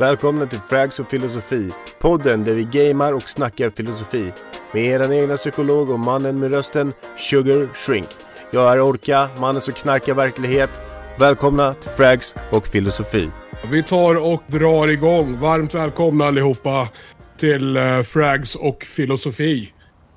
Välkomna till Frags och filosofi. Podden där vi gamar och snackar filosofi. Med er egna psykolog och mannen med rösten Sugar Shrink. Jag är Orka, mannen som knarkar verklighet. Välkomna till Frags och filosofi. Vi tar och drar igång. Varmt välkomna allihopa till eh, Frags och filosofi.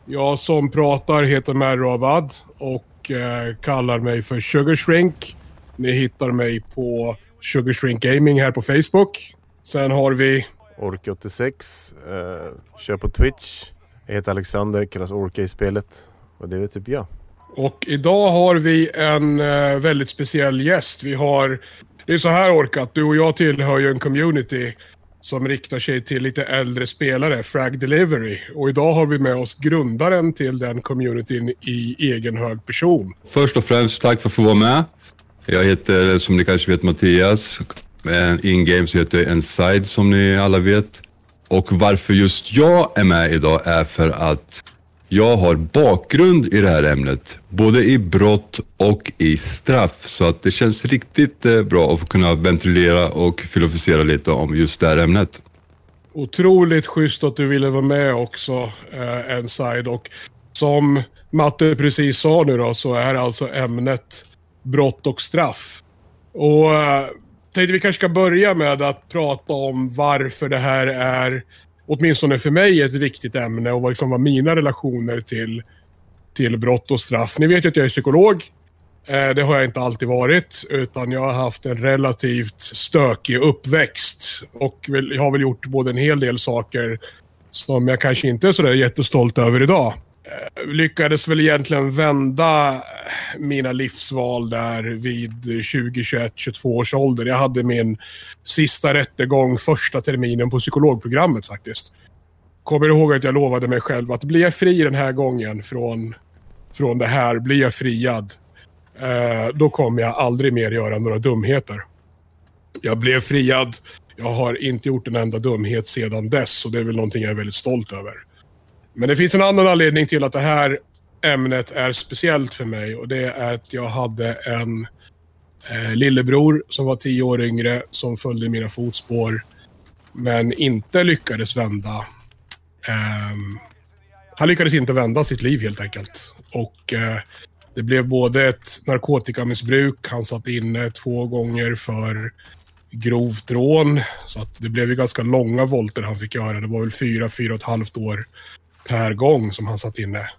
Jag som pratar heter Merro Avad och eh, kallar mig för Sugar Shrink. Ni hittar mig på Sugar Shrink Gaming här på Facebook. Sen har vi... Orka86. Uh, kör på Twitch. Jag heter Alexander, kallas Orka i spelet. Och det är typ jag. Och idag har vi en uh, väldigt speciell gäst. Vi har... Det är så här Orka, att du och jag tillhör ju en community som riktar sig till lite äldre spelare, Frag Delivery. Och idag har vi med oss grundaren till den communityn i egen hög person. Först och främst, tack för att få vara med. Jag heter, som ni kanske vet, Mattias. Eh, In-game som heter Inside, som ni alla vet. Och varför just jag är med idag är för att jag har bakgrund i det här ämnet, både i brott och i straff. Så att det känns riktigt eh, bra att få kunna ventilera och filosofera lite om just det här ämnet. Otroligt schysst att du ville vara med också, eh, Inside. Och som Matte precis sa nu då, så är alltså ämnet brott och straff. Och eh, tänkte vi kanske ska börja med att prata om varför det här är, åtminstone för mig, ett viktigt ämne och vad, liksom, vad mina relationer till, till brott och straff. Ni vet ju att jag är psykolog. Eh, det har jag inte alltid varit, utan jag har haft en relativt stökig uppväxt. Och jag har väl gjort både en hel del saker som jag kanske inte är sådär jättestolt över idag. Eh, lyckades väl egentligen vända eh, mina livsval där vid 20, 21, 22 års ålder. Jag hade min sista rättegång första terminen på psykologprogrammet faktiskt. Kommer ihåg att jag lovade mig själv att blir jag fri den här gången från, från det här, blir jag friad, eh, då kommer jag aldrig mer göra några dumheter. Jag blev friad. Jag har inte gjort en enda dumhet sedan dess och det är väl någonting jag är väldigt stolt över. Men det finns en annan anledning till att det här ämnet är speciellt för mig och det är att jag hade en eh, lillebror som var tio år yngre som följde mina fotspår men inte lyckades vända. Eh, han lyckades inte vända sitt liv helt enkelt. Och eh, det blev både ett narkotikamissbruk, han satt inne två gånger för grovt rån. Så att det blev ju ganska långa volter han fick göra. Det var väl fyra, fyra och ett halvt år per gång som han satt inne.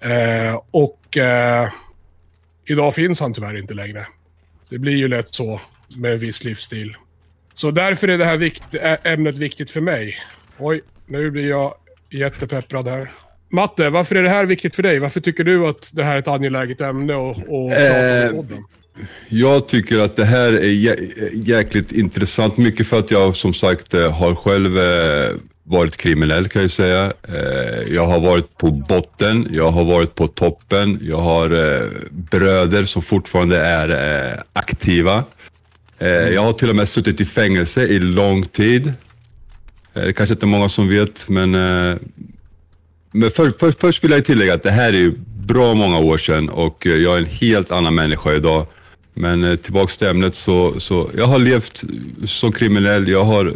Eh, och eh, idag finns han tyvärr inte längre. Det blir ju lätt så med en viss livsstil. Så därför är det här vikt, ämnet viktigt för mig. Oj, nu blir jag jättepepprad här. Matte, varför är det här viktigt för dig? Varför tycker du att det här är ett angeläget ämne och, och eh, Jag tycker att det här är jä jäkligt intressant. Mycket för att jag som sagt eh, har själv eh, varit kriminell kan jag säga. Eh, jag har varit på botten, jag har varit på toppen, jag har eh, bröder som fortfarande är eh, aktiva. Jag har till och med suttit i fängelse i lång tid. Det är kanske inte många som vet, men, men för, för, först vill jag tillägga att det här är ju bra många år sedan och jag är en helt annan människa idag. Men tillbaka tillbaks till ämnet så, så jag har levt som kriminell. Jag har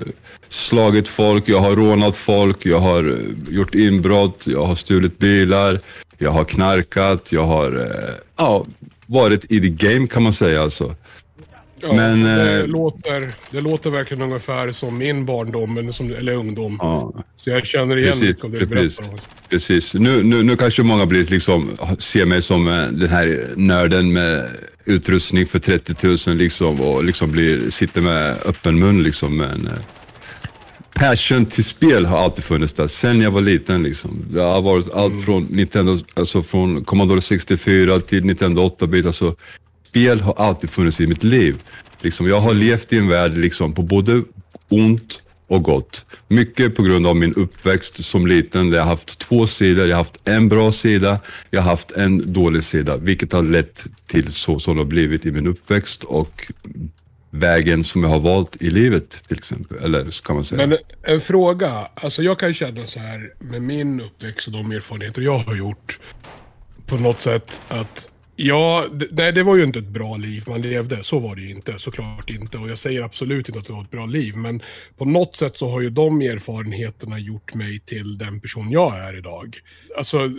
slagit folk, jag har rånat folk, jag har eh, gjort inbrott, jag har stulit bilar, jag har knarkat, jag har eh, ja, varit i the game kan man säga alltså. Ja, men, det, eh, låter, det låter verkligen ungefär som min barndom eller, som, eller ungdom. Ja, så jag känner igen precis, mycket av det du berättar om. Precis. Nu, nu, nu kanske många blir liksom, ser mig som den här nörden med utrustning för 30 000 liksom och liksom blir, sitter med öppen mun liksom. Men, eh, passion till spel har alltid funnits där, sen jag var liten. Liksom. Det har varit allt mm. från Nintendo, alltså från Commodore 64 till Nintendo 8-bit. Alltså, spel har alltid funnits i mitt liv. Liksom, jag har levt i en värld liksom, på både ont och gott. Mycket på grund av min uppväxt som liten. Jag har haft två sidor. Jag har haft en bra sida, jag har haft en dålig sida, vilket har lett till så som det har blivit i min uppväxt och vägen som jag har valt i livet till exempel. Eller så kan man säga. Men en fråga. Alltså jag kan känna så här med min uppväxt och de erfarenheter jag har gjort. På något sätt att Ja, nej det var ju inte ett bra liv man levde. Så var det ju inte, såklart inte. Och jag säger absolut inte att det var ett bra liv. Men på något sätt så har ju de erfarenheterna gjort mig till den person jag är idag. Alltså,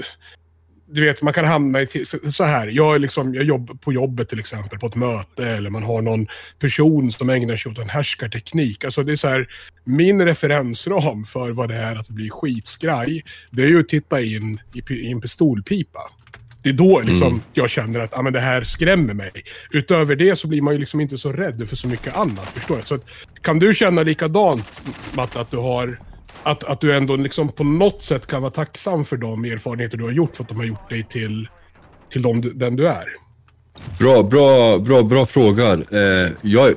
du vet, man kan hamna i så här. Jag, är liksom, jag jobbar på jobbet till exempel, på ett möte eller man har någon person som ägnar sig åt en härskarteknik. Alltså det är så här, min referensram för vad det är att bli skitskraj, det är ju att titta in i, i en pistolpipa. Det är då liksom mm. jag känner att ah, men det här skrämmer mig. Utöver det så blir man ju liksom inte så rädd för så mycket annat. Förstår du? Så att, kan du känna likadant, Matte, att du har att, att du ändå liksom på något sätt kan vara tacksam för de erfarenheter du har gjort för att de har gjort dig till, till de, den du är? Bra, bra, bra, bra fråga. Eh, jag,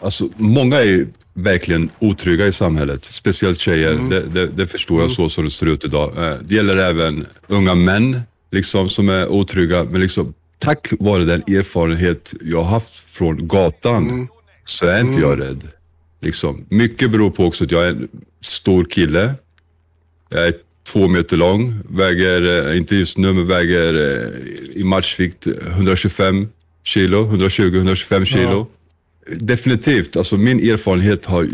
alltså, många är verkligen otrygga i samhället, speciellt tjejer. Mm. Det, det, det, förstår jag mm. så som det ser ut idag. Eh, det gäller även unga män liksom, som är otrygga. Men liksom, tack vare den erfarenhet jag har haft från gatan mm. så är inte jag mm. rädd. Liksom. Mycket beror på också att jag är en stor kille. Jag är två meter lång, väger, eh, inte just nu, men väger eh, i matchvikt 125 kilo, 120-125 kilo. Ja. Definitivt, alltså min erfarenhet har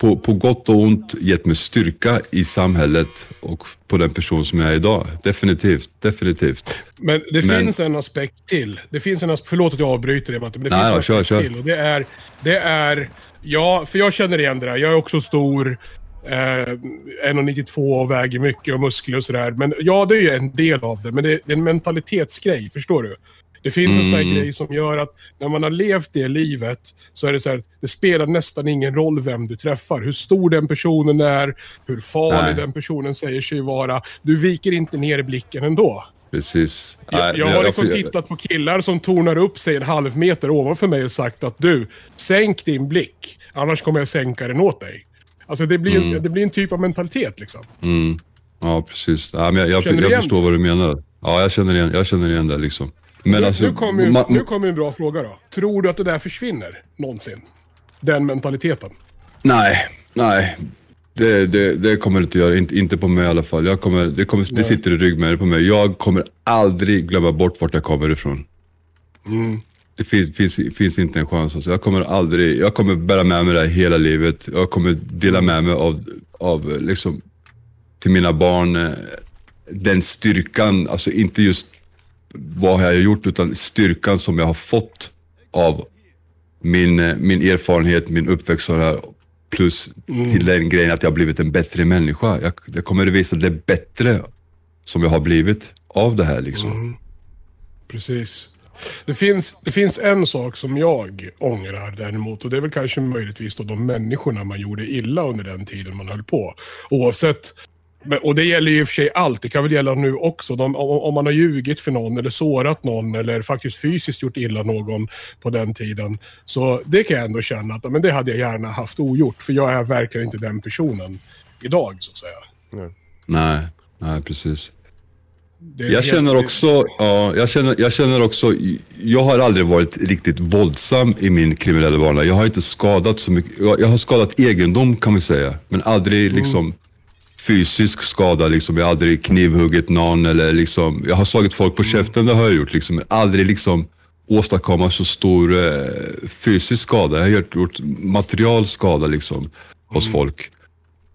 på, på gott och ont gett mig styrka i samhället och på den person som jag är idag. Definitivt, definitivt. Men det men... finns en aspekt till. Det finns en aspekt, förlåt att jag avbryter det Matte, men det Nej, finns en aspekt kör, kör. till. Och det är, det är, ja, för jag känner igen det där. Jag är också stor. Eh, 1,92 och väger mycket och muskler och sådär. Men ja, det är ju en del av det. Men det, det är en mentalitetsgrej, förstår du? Det finns mm. en sån här mm. grej som gör att när man har levt det livet så är det så här, det spelar nästan ingen roll vem du träffar. Hur stor den personen är, hur farlig Nej. den personen säger sig vara. Du viker inte ner blicken ändå. Precis. Jag, jag har liksom tittat på killar som tornar upp sig en halv meter ovanför mig och sagt att du, sänk din blick. Annars kommer jag sänka den åt dig. Alltså det blir, mm. det blir en typ av mentalitet liksom. Mm. Ja, precis. Ja, men jag, jag, jag, jag förstår vad du menar. Ja, jag känner igen, jag känner igen det liksom. Men nu, alltså, nu kommer ju, nu kommer en bra fråga då. Tror du att det där försvinner någonsin? Den mentaliteten? Nej, nej. Det, det, det kommer det inte göra. Inte, inte på mig i alla fall. Jag kommer, det, kommer, det sitter i ryggmärgen på mig. Jag kommer aldrig glömma bort vart jag kommer ifrån. Mm. Det finns, finns, finns, inte en chans. Alltså. Jag kommer aldrig, jag kommer bära med mig det här hela livet. Jag kommer dela med mig av, av liksom, till mina barn, eh, den styrkan, alltså inte just vad jag har gjort, utan styrkan som jag har fått av min, eh, min erfarenhet, min uppväxt här, plus mm. till den grejen att jag har blivit en bättre människa. Jag, jag kommer att visa det bättre som jag har blivit av det här liksom. Mm. Precis. Det finns, det finns en sak som jag ångrar däremot och det är väl kanske möjligtvis då de människorna man gjorde illa under den tiden man höll på. Oavsett och det gäller ju i och för sig allt. Det kan väl gälla nu också. De, om, om, man har ljugit för någon eller sårat någon eller faktiskt fysiskt gjort illa någon på den tiden. Så det kan jag ändå känna att men det hade jag gärna haft ogjort. För jag är verkligen inte den personen idag så att säga. Nej, nej, nej precis. Jag känner också, ja, jag känner, jag känner också, jag har aldrig varit riktigt våldsam i min kriminella bana. Jag har inte skadat så mycket, jag, jag har skadat egendom kan vi säga, men aldrig mm. liksom fysisk skada. Liksom. Jag har aldrig knivhuggit någon eller liksom, jag har slagit folk på käften, det har jag gjort. Liksom. Aldrig liksom åstadkomma så stor eh, fysisk skada. Jag har gjort, gjort materialskada liksom, hos mm. folk.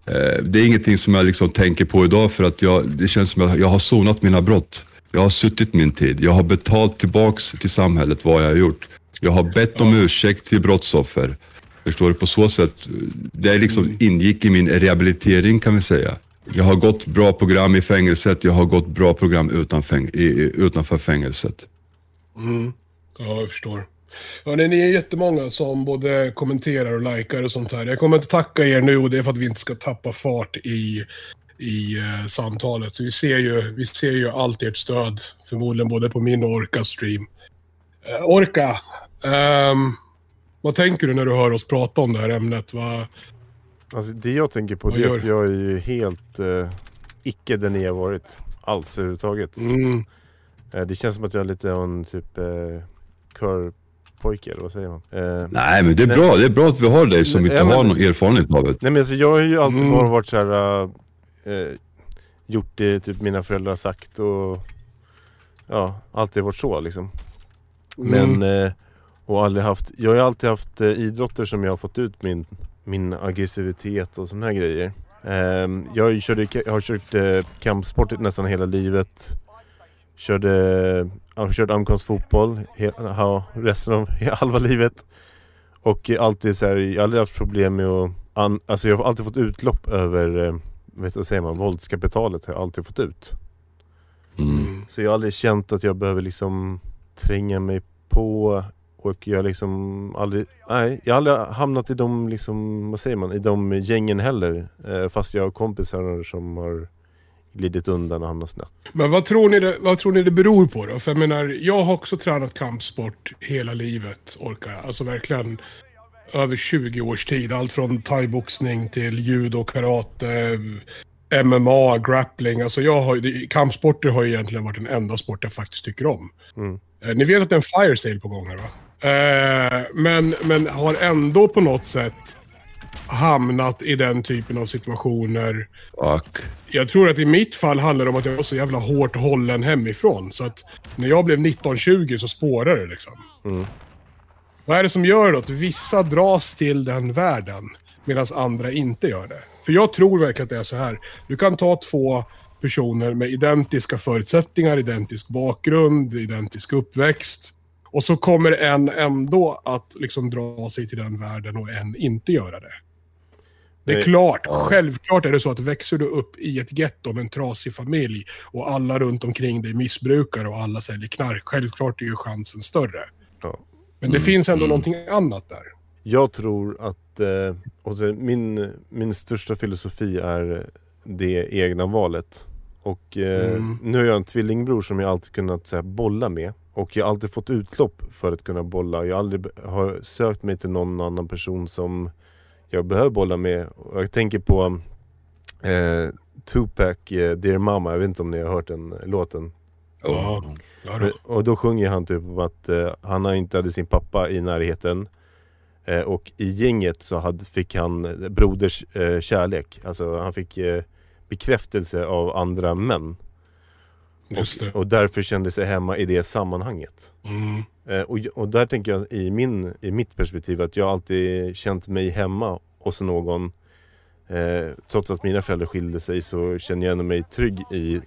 Eh, det är ingenting som jag liksom tänker på idag för att jag, det känns som att jag har sonat mina brott. Jag har suttit min tid. Jag har betalt tillbaks till samhället vad jag har gjort. Jag har bett om ursäkt till brottsoffer. Förstår du? På så sätt, det liksom mm. ingick i min rehabilitering kan vi säga. Jag har gått bra program i fängelset, jag har gått bra program utan fäng utanför fängelset. Mm. Ja, jag förstår. Hörrni, ni är jättemånga som både kommenterar och likar och sånt här. Jag kommer inte tacka er nu och det är för att vi inte ska tappa fart i, i uh, samtalet. Så vi ser, ju, vi ser ju allt ert stöd, förmodligen både på min och Orkas stream. Uh, Orka, um, vad tänker du när du hör oss prata om det här ämnet? Vad, alltså det jag tänker på det är att jag är ju helt eh, icke den jag varit alls överhuvudtaget. Mm. Eh, det känns som att jag är lite av en typ eh, körpojke eller vad säger man? Eh, nej men det är bra, det är bra att vi har dig som inte har någon erfarenhet av det. Nej men alltså, jag har ju alltid mm. bara varit såhär, äh, gjort det typ mina föräldrar har sagt och ja, alltid varit så liksom. Men, eh, och aldrig haft, jag har alltid haft eh, idrotter som jag har fått ut min, min aggressivitet och sådana här grejer. Eh, jag, körde, jag har kört eh, kampsport nästan hela livet. Körde, jag har kört amerikansk fotboll resten av halva livet. Och alltid så här, jag har aldrig haft problem med att, an, alltså jag har alltid fått utlopp över, eh, vet vad säger man, våldskapitalet har jag alltid fått ut. Mm. Så jag har aldrig känt att jag behöver liksom tränga mig på och jag liksom aldrig, nej, jag har aldrig hamnat i de liksom, vad säger man, i de gängen heller. Eh, fast jag har kompisar som har glidit undan och hamnat snett. Men vad tror, ni det, vad tror ni det beror på då? För jag menar, jag har också tränat kampsport hela livet, orkar jag. Alltså verkligen över 20 års tid. Allt från thaiboxning till judo, karate, MMA, grappling. Alltså jag har, kampsporter har ju egentligen varit den enda sport jag faktiskt tycker om. Mm. Eh, Ni vet att det är en fire sale på gång här va? Eh, men, men har ändå på något sätt hamnat i den typen av situationer. Fuck. Jag tror att i mitt fall handlar det om att jag var så jävla hårt hållen hemifrån. Så att när jag blev 19-20 så spårade det liksom. Mm. Vad är det som gör då att vissa dras till den världen medan andra inte gör det? För jag tror verkligen att det är så här. Du kan ta två personer med identiska förutsättningar, identisk bakgrund, identisk uppväxt. Och så kommer en ändå att liksom dra sig till den världen och en inte göra det. Det är klart, ja. självklart är det så att växer du upp i ett getto med en trasig familj och alla runt omkring dig missbrukar och alla säljer knark, självklart är ju chansen större. Ja. Men det Mm, finns ändå mm. någonting annat där. Jag tror att eh, min, min största filosofi är det egna valet. Och eh, Mm. nu har jag en tvillingbror som jag alltid kunnat så här, bolla med. Och jag har alltid fått utlopp för att kunna bolla. Jag har aldrig har sökt mig till någon annan person som jag behöver bolla med. Och jag tänker på eh, Tupac, eh, Dear Mama. Jag vet inte om ni har hört den låten. Oh. Ja, Men- Och då sjunger han typ om att eh, han inte hade sin pappa i närheten. Eh, och i gänget så hade, fick han eh, broders eh, kärlek. Alltså han fick eh, bekräftelse av andra män. Och, och därför kände sig hemma i det sammanhanget. Mm. Eh, och, och där tänker jag i, min, i mitt perspektiv att jag alltid känt mig hemma hos någon. Eh, trots att mina föräldrar skilde sig så känner jag ändå mig trygg i,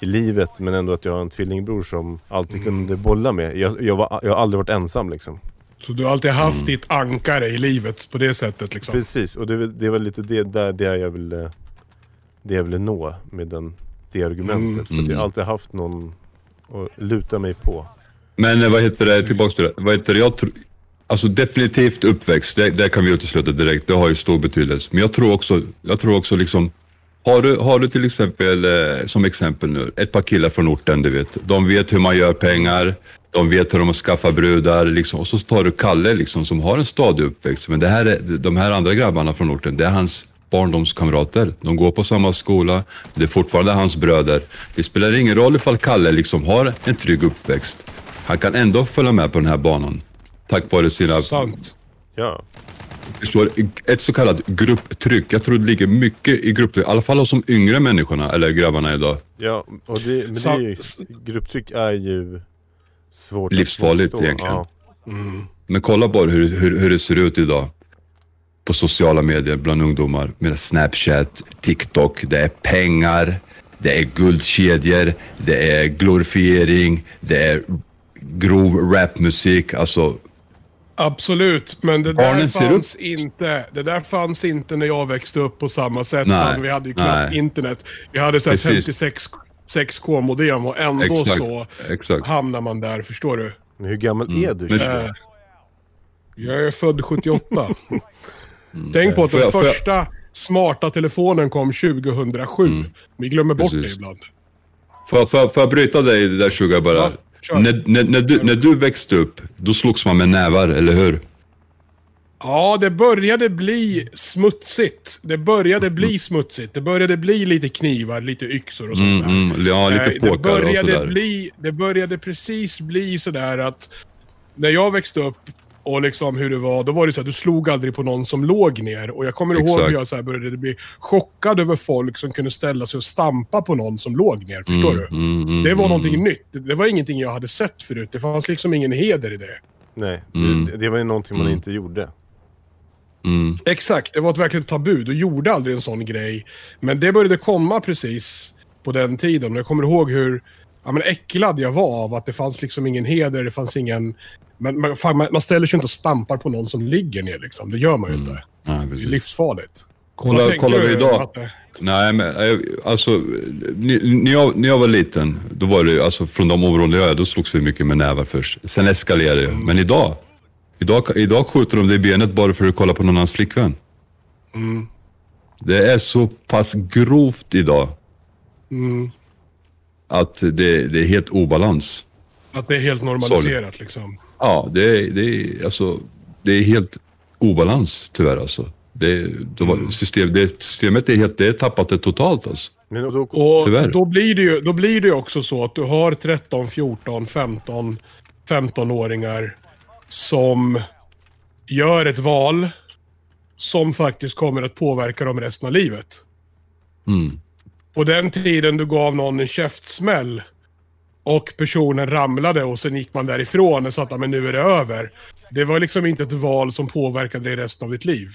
i livet. Men ändå att jag har en tvillingbror som alltid Mm. kunde bolla med. Jag, jag, var, jag har aldrig varit ensam liksom. Så du har alltid haft Mm. ditt ankare i livet på det sättet liksom? Precis, och det, det var lite det där det jag ville, det jag ville nå med den, det argumentet. För att jag Mm. har alltid haft någon att luta mig på. Men eh, vad heter det, tillbaks till det. Vad heter det, jag tror, alltså definitivt uppväxt, det, det kan vi utesluta direkt, det har ju stor betydelse. Men jag tror också, jag tror också liksom, har du, har du till exempel, eh, som exempel nu, ett par killar från orten, du vet. De vet hur man gör pengar, de vet hur de skaffar brudar, liksom. och så tar du Kalle liksom, som har en stadig uppväxt. Men det här är, de här andra grabbarna från orten, det är hans barndomskamrater. De går på samma skola, det är fortfarande hans bröder. Det spelar ingen roll ifall Kalle liksom har en trygg uppväxt. Han kan ändå följa med på den här banan. Tack vare sina Sant. Ja, förstår, ett så kallat grupptryck. Jag tror det ligger mycket i grupptryck, i alla fall hos de yngre människorna, eller grabbarna idag. ja och det, men det är ju, grupptryck är ju svårt Livsfarligt att egentligen. Ja. Mm. Men kolla bara hur, hur, hur det ser ut idag på sociala medier bland ungdomar med Snapchat, TikTok. Det är pengar, det är guldkedjor, det är glorifiering, det är grov rapmusik. Alltså, Absolut, men det där fanns inte. Det där fanns inte när jag växte upp på samma sätt. Nej, Vi hade ju knappt nej. internet. Vi hade så här Precis. 56 6K modem och ändå exakt. så exakt. hamnar man där, förstår du? Men hur gammal Mm. är du? Eh, jag är född 78. Tänk på att den jag- första smarta telefonen kom 2007. Mm. Vi glömmer bort Precis. det ibland. Får, jag- får, jag- får jag bryta dig där Sugar bara? Ja, när, när, när, du, när du växte upp, då slogs man med nävar, eller hur? Ja, det började bli smutsigt. Det började bli smutsigt. Det började bli lite knivar, lite yxor och sånt Mm, där. mm, ja, lite Eh, det, påkar och började sådär. bli, det började precis bli sådär att när jag växte upp, och liksom hur det var, då var det så att du slog aldrig på någon som låg ner. Och jag kommer ihåg hur jag så här började bli chockad över folk som kunde ställa sig och stampa på någon som låg ner. Förstår du? Mm, mm, Det var mm, någonting mm. nytt. Det- var ingenting jag hade sett förut. Det fanns liksom ingen heder i det. Nej, Mm. det, det var ju någonting man Mm. inte gjorde. Mm. Exakt, det var ett verkligen tabu. Du gjorde aldrig en sån grej. Men det började komma precis på den tiden. Och jag kommer ihåg hur ja, men äcklad jag var av att det fanns liksom ingen heder, det fanns ingen... Men, man, fan, man, man ställer sig inte och stampar på någon som ligger ner liksom. Det gör man ju Mm. inte. Nej, Det är livsfarligt. Kolla, kollar du, vi idag. Matte? Nej, men eh, alltså, ni- när jag, när jag var liten, då var det alltså från de områden jag är, då slogs vi mycket med nävar först. Sen eskalerade det. Men idag, idag, idag skjuter de dig i benet bara för att kolla på någon annans flickvän. Mm. Det är så pass grovt idag Mm. att det, det är helt obalans. Att det är helt normaliserat liksom. Ja, det, är- det, är, alltså, det är helt obalans tyvärr alltså. Det, det var, system, det, systemet är helt, det är tappat det totalt alltså. Men och då, Och Tyvärr. då blir, det ju, då blir det ju också så att du har 13, 14, 15, 15-åringar som gör ett val som faktiskt kommer att påverka dem resten av livet. Mm. På den tiden du gav någon en käftsmäll och personen ramlade och sen gick man därifrån och sa att "Ja, men nu är det över. Det var liksom inte ett val som påverkade dig resten av ditt liv.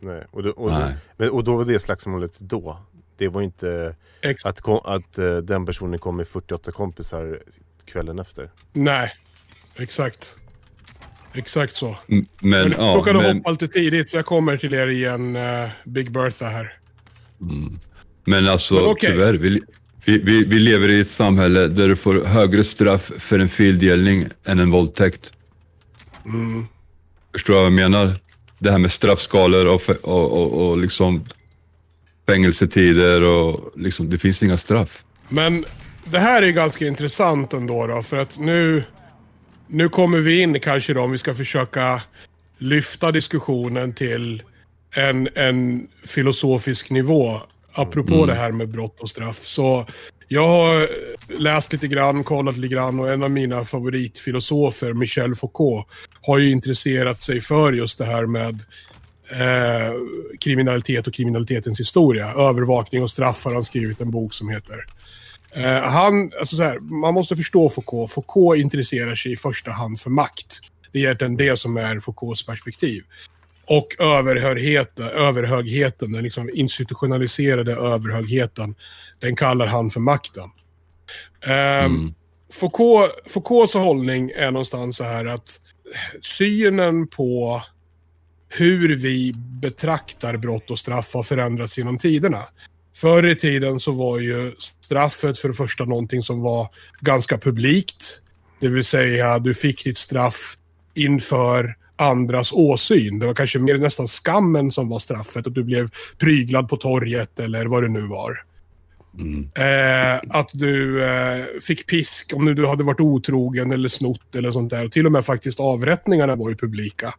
nej, och, då, och, då, Nej. men, och då var det slagsmålet då. Det var inte Ex- att, att eh, den personen kom med 48 kompisar kvällen efter. Nej, exakt. Exakt så. Men, Men ja, råkade men, hoppa lite tidigt så jag kommer till er igen, uh, Big Bertha här. men alltså Men okej. tyvärr, vi, vi, vi, vi lever i ett samhälle där du får högre straff för en fildelning än en våldtäkt. Mm. Förstår du vad jag menar? Det här med straffskalor och, och, och, och liksom fängelsetider och liksom, det finns inga straff. Men det här är ganska intressant ändå då, för att nu, nu kommer vi in kanske då om vi ska försöka lyfta diskussionen till en, en filosofisk nivå. Apropå det här med brott och straff. Så jag har läst lite grann, kollat lite grann och en av mina favoritfilosofer, Michel Foucault, har ju intresserat sig för just det här med eh, kriminalitet och kriminalitetens historia. Övervakning och straff har han skrivit en bok som heter. Eh, han, alltså så här, man måste förstå Foucault. Foucault intresserar sig i första hand för makt. Det är egentligen det som är Foucaults perspektiv. Och överhögheten, överhögheten, den liksom institutionaliserade överhögheten, den kallar han för makten. Ehm, Foucault, Foucaults hållning är någonstans så här att synen på hur vi betraktar brott och straff har förändrats genom tiderna. Förr i tiden så var ju straffet för det första någonting som var ganska publikt. Det vill säga du fick ditt straff inför andras åsyn. Det var kanske mer nästan skammen som var straffet. Att du blev pryglad på torget eller vad det nu var. Eh, att du eh, fick pisk om du hade varit otrogen eller snott eller sånt där. Till och med faktiskt avrättningarna var ju publika.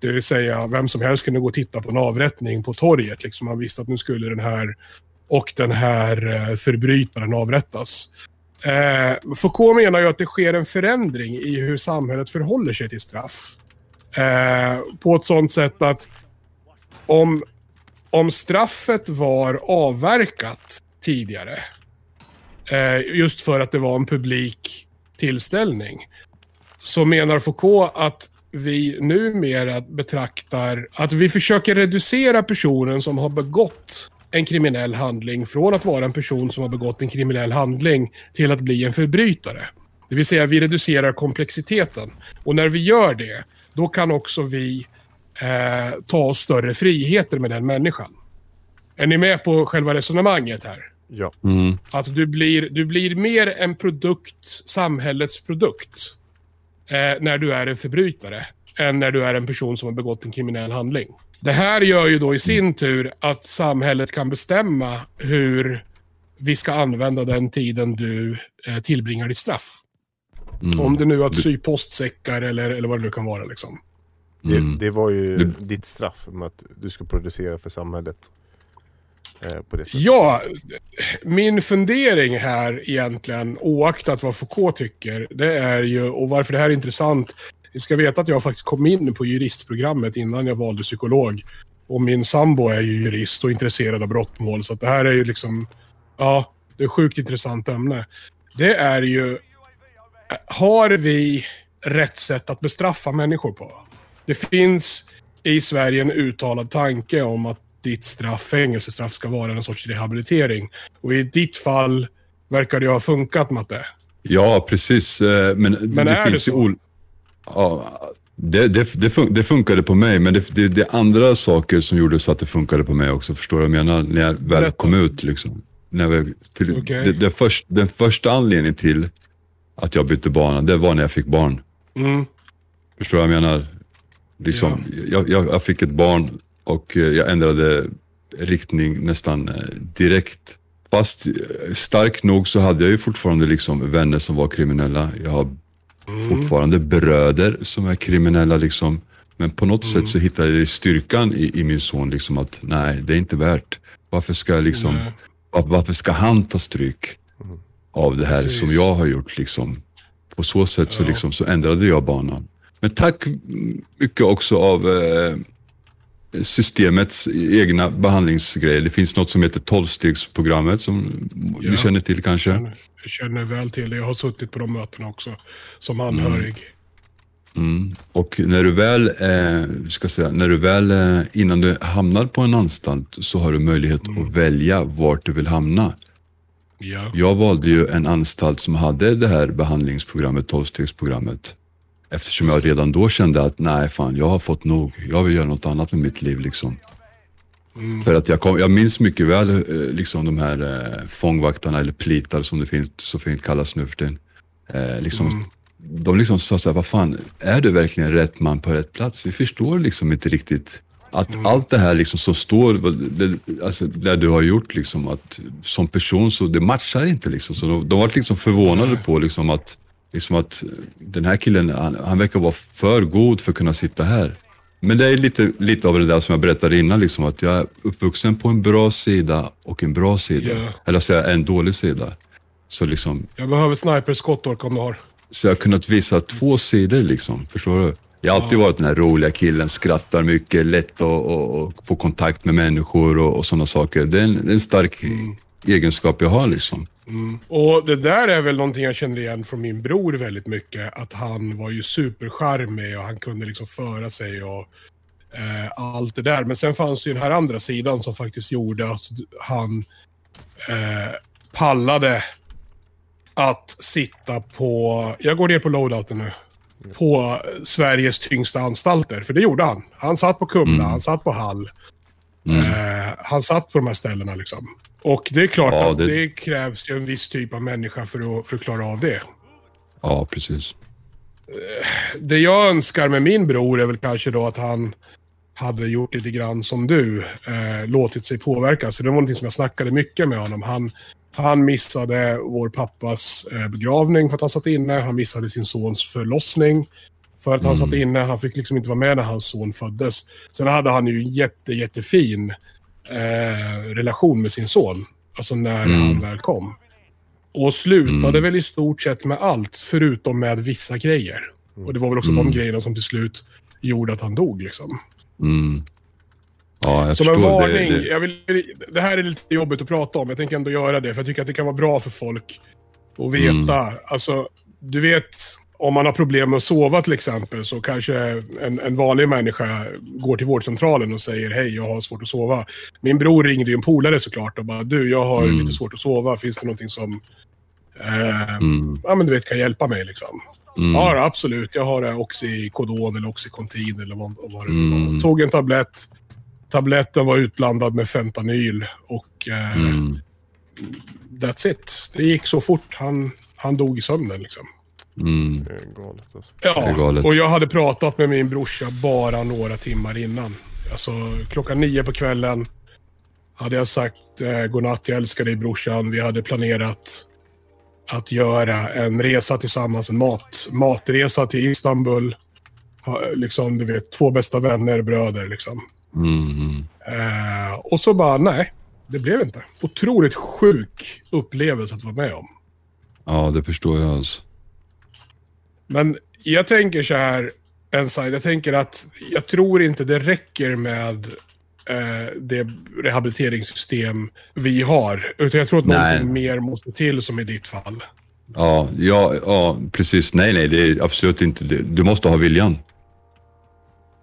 Det vill säga vem som helst kunde gå och titta på en avrättning på torget. Liksom man visste att nu skulle den här och den här eh, förbrytaren avrättas. Eh, Foucault menar ju att det sker en förändring i hur samhället förhåller sig till straff. Eh, på ett sånt sätt att om, om straffet var avverkat tidigare, eh, just för att det var en publik tillställning, så menar Foucault att vi numera betraktar att vi försöker reducera personen som har begått en kriminell handling från att vara en person som har begått en kriminell handling till att bli en förbrytare. Det vill säga vi reducerar komplexiteten. Och när vi gör det, då kan också vi eh, ta oss större friheter med den människan. Är ni med på själva resonemanget här? Ja. Mm. Att du blir, du blir mer en produkt, samhällets produkt, eh, när du är en förbrytare, än när du är en person som har begått en kriminell handling. Det här gör ju då i sin tur att samhället kan bestämma hur vi ska använda den tiden du eh, tillbringar ditt straff. Mm. Om det nu är att sy postsäckar eller, eller vad det nu kan vara. Liksom. Det, Mm. det var ju Det- ditt straff med att du ska producera för samhället. Eh, på det sättet. Ja, min fundering här egentligen, oaktat vad Foucault tycker, det är ju, och varför det här är intressant, Ni ska veta att jag faktiskt kom in på juristprogrammet innan jag valde psykolog. Och min sambo är ju jurist och intresserad av brottmål. Så att det här är ju liksom, ja, det är ett sjukt intressant ämne. Det är ju, har vi rätt sätt att bestraffa människor på? Det finns i Sverige en uttalad tanke om att ditt straff, fängelsestraff, ska vara en sorts rehabilitering. Och i ditt fall verkar det ha funkat, Matte. Ja, precis. Eh, men, Men det är finns det ju så? ja, det, det, det, fun- det funkade på mig, men det, det, är andra saker som gjorde så att det funkade på mig också. Förstår du vad jag menar? När jag väl kom ut liksom. När jag, till, Okej. det, det först, den första anledningen till att jag bytte bana, det var när jag fick barn. Mm. Förstår du vad jag menar? Liksom, jag, jag, jag fick ett barn och eh, jag ändrade riktning nästan eh, direkt. Fast eh, stark nog så hade jag ju fortfarande liksom vänner som var kriminella. Jag har fortfarande bröder som är kriminella liksom. Men på något sätt så hittade jag styrkan i, i min son liksom att nej, det är inte värt. Varför ska liksom, var, varför ska han ta stryk av det här Precis. som jag har gjort liksom? På så sätt så, Ja. liksom, så ändrade jag banan. Men tack mycket också av eh, systemets egna behandlingsgrejer. Det finns något som heter tolvstegsprogrammet som Ja. ni känner till kanske. Jag känner väl till det. Jag har suttit på de mötena också. Som anhörig. Mm. Och när du väl, eh, ska säga, när du väl eh, innan du hamnar på en anstalt så har du möjlighet att välja vart du vill hamna. Ja. Jag valde ju en anstalt som hade det här behandlingsprogrammet, tolvstegsprogrammet. Eftersom jag redan då kände att nej fan, jag har fått nog. Jag vill göra något annat med mitt liv liksom. För att jag, kom, jag minns mycket väl eh, liksom de här eh, fångvaktarna eller plitar som det finns, så fint kallas nu för tiden. Eh, liksom, De liksom sa så här, vad fan, är du verkligen rätt man på rätt plats? Vi förstår liksom inte riktigt att allt det här liksom som står, det, alltså det du har gjort liksom, att som person så det matchar inte liksom. Så de, de var liksom förvånade på liksom att, liksom att den här killen, han, han verkar vara för god för att kunna sitta här. Men det är lite, lite av det där som jag berättade innan, liksom, att jag är uppvuxen på en bra sida och en bra sida. Ja. Eller säga en dålig sida. Så, liksom, Jag behöver sniperskott om du har. så jag har kunnat visa två sidor liksom, förstår du? Jag har alltid varit den här roliga killen, skrattar mycket, lätt att få kontakt med människor och, och sådana saker. Det är en, en stark egenskap jag har liksom. Och det där är väl någonting jag känner igen från min bror väldigt mycket. Att han var ju supercharmig och han kunde liksom föra sig och eh, allt det där. Men sen fanns det ju den här andra sidan som faktiskt gjorde att han eh, pallade att sitta på, jag går ner på loadouten nu, på Sveriges tyngsta anstalter. För det gjorde han. Han satt på Kumla, Mm. han satt på Hall. Mm. Eh, han satt på de här ställena liksom. Och det är klart Ja, att det- det... krävs ju en viss typ av människa för att, för att klara av det. Ja, precis. Det jag önskar med min bror är väl kanske då att han hade gjort lite grann som du, eh, låtit sig påverkas. För det var någonting som jag snackade mycket med honom. Han, han missade vår pappas eh, begravning för att han satt inne. Han missade sin sons förlossning för att han Mm. satt inne. Han fick liksom inte vara med när hans son föddes. Sen hade han ju en jätte, jättefin eh, relation med sin son. Alltså när Mm. han väl kom. Och slutade Mm. väl i stort sett med allt, förutom med vissa grejer. Och det var väl också Mm. de grejerna som till slut gjorde att han dog. Liksom. Mm. Ja, jag Som en varning, Det, det, Jag vill, det här är lite jobbigt att prata om, jag tänker ändå göra det, för jag tycker att det kan vara bra för folk att veta. Mm. Alltså, du vet, om man har problem med att sova till exempel, så kanske en, en vanlig människa går till vårdcentralen och säger hej, jag har svårt att sova. Min bror ringde ju en polare såklart och bara, du, jag har Mm. lite svårt att sova, finns det någonting som eh, mm, ja, men du vet, kan hjälpa mig liksom? mm, Ja, absolut. Jag har eh, Oxycodon eller Oxycontin eller vad, vad det nu Mm. var. Tog en tablett. Tabletten var utblandad med fentanyl och eh, mm, that's it. Det gick så fort. Han, han dog i sömnen liksom. mm. Det är galet alltså. Det är Ja, galet. och jag hade pratat med min brorsa bara några timmar innan. Alltså klockan nio på kvällen hade jag sagt eh, godnatt, jag älskar dig brorsan. Vi hade planerat att göra en resa tillsammans, en mat, matresa till Istanbul. Liksom, du vet, två bästa vänner, bröder liksom. Mm, mm. Eh, och så bara, nej, det blev inte. Otroligt sjuk upplevelse att vara med om. Ja, det förstår jag alltså. Men jag tänker så här, en side. Jag tänker att jag tror inte det räcker med eh, det rehabiliteringssystem vi har. Utan jag tror att Nej. någonting mer måste till som i ditt fall. Ja, ja, ja, precis. Nej, nej, det är absolut inte det. Du måste ha viljan.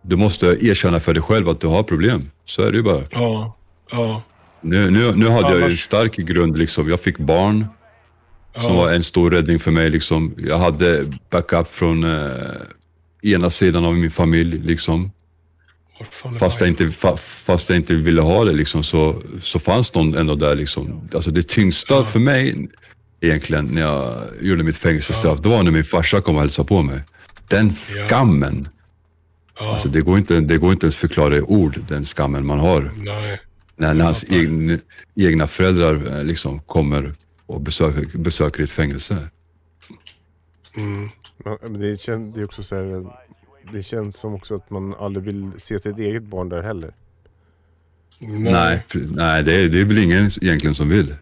Du måste erkänna för dig själv att du har problem. Så är det ju bara. Ja, ja, Nu, nu, nu hade jag ju en stark grund. Liksom. Jag fick barn som ja. var en stor räddning för mig. Liksom. Jag hade backup från eh, ena sidan av min familj. Liksom. Fast, jag inte, fa, fast jag inte ville ha det liksom, så, så fanns någon ändå där. Liksom. Alltså det tyngsta Ja. för mig egentligen när jag gjorde mitt fängelsestraff, det var när min farsa kom och hälsade på mig. Den Ja. skammen, Ja, alltså det går, inte, det går inte ens förklara i ord, den skammen man har. nej. När, när hans egna, egna föräldrar eh, liksom kommer och besöker, besöker ett fängelse. Mm. Men det, kän, det är också så här, det känns som också att man aldrig vill se sitt eget barn där heller. Nej. Nej, nej det, är- det är väl ingen egentligen som vill.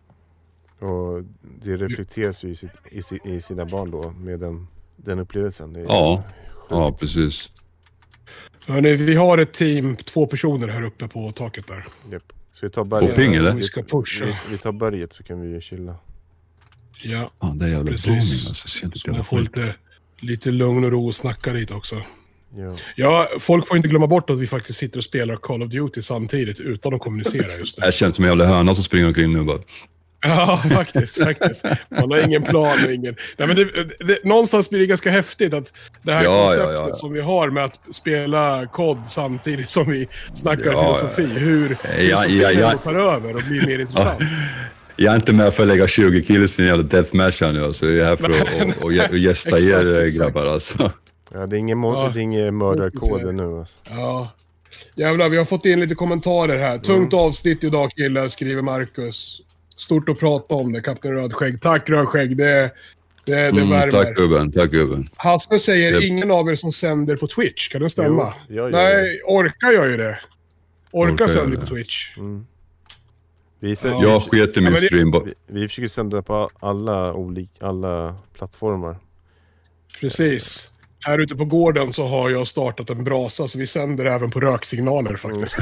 Och det reflekteras ju i, sitt, i, i sina barn då med den, den upplevelsen. Det är Ja. Ja, precis. Hörrni, vi har ett team, två personer här uppe på taket där. Japp. Ska vi ta berget? På ping, eller? Vi ska pusha. Vi, vi tar berget så kan vi ju chilla. Ja, Fan, det är jävla Precis. booming alltså. Inte så man får lite, lite lugn och ro och snacka lite också. Ja. Ja, folk får inte glömma bort att vi faktiskt sitter och spelar Call of Duty samtidigt utan att kommunicera just nu. Jag känns som en jävla höna som springer omkring nu bara. Ja, faktiskt. faktiskt. Man har ingen plan och ingen... Nej, men det, det, någonstans blir det ganska häftigt att det här Ja, konceptet ja, ja. som vi har med att spela kod samtidigt som vi snackar Ja, filosofi. Hur Ja, filosofin ja, ja. ändå tar över och blir mer intressant. Jag är inte med för att lägga 20 kills i en jävla deathmatch här nu alltså. Jag är här för att och, och, och gästa Exakt, er eh, exakt. grabbar alltså. ja, det är ingen, Ja. ingen mördarkod ännu alltså. Ja. Jävlar, vi har fått in lite kommentarer här. Tungt avsnitt idag killar, skriver Marcus. Stort att prata om det, Kapten Rödskägg. Tack Rödskägg, det, det, det Mm, värmer. tack gubben, tack gubben. Hasse säger Japp. ingen av er som sänder på Twitch. Kan det stämma? Jo, jag gör Nej, Orka gör ju det. Orka Orka sänder det. på Twitch. Mm. Vi, sä- Ja. Jag sket i Ja, min det- stream. vi, vi försöker sända på alla, olika, alla plattformar. Precis. Här ute på gården så har jag startat en brasa, så vi sänder även på röksignaler faktiskt.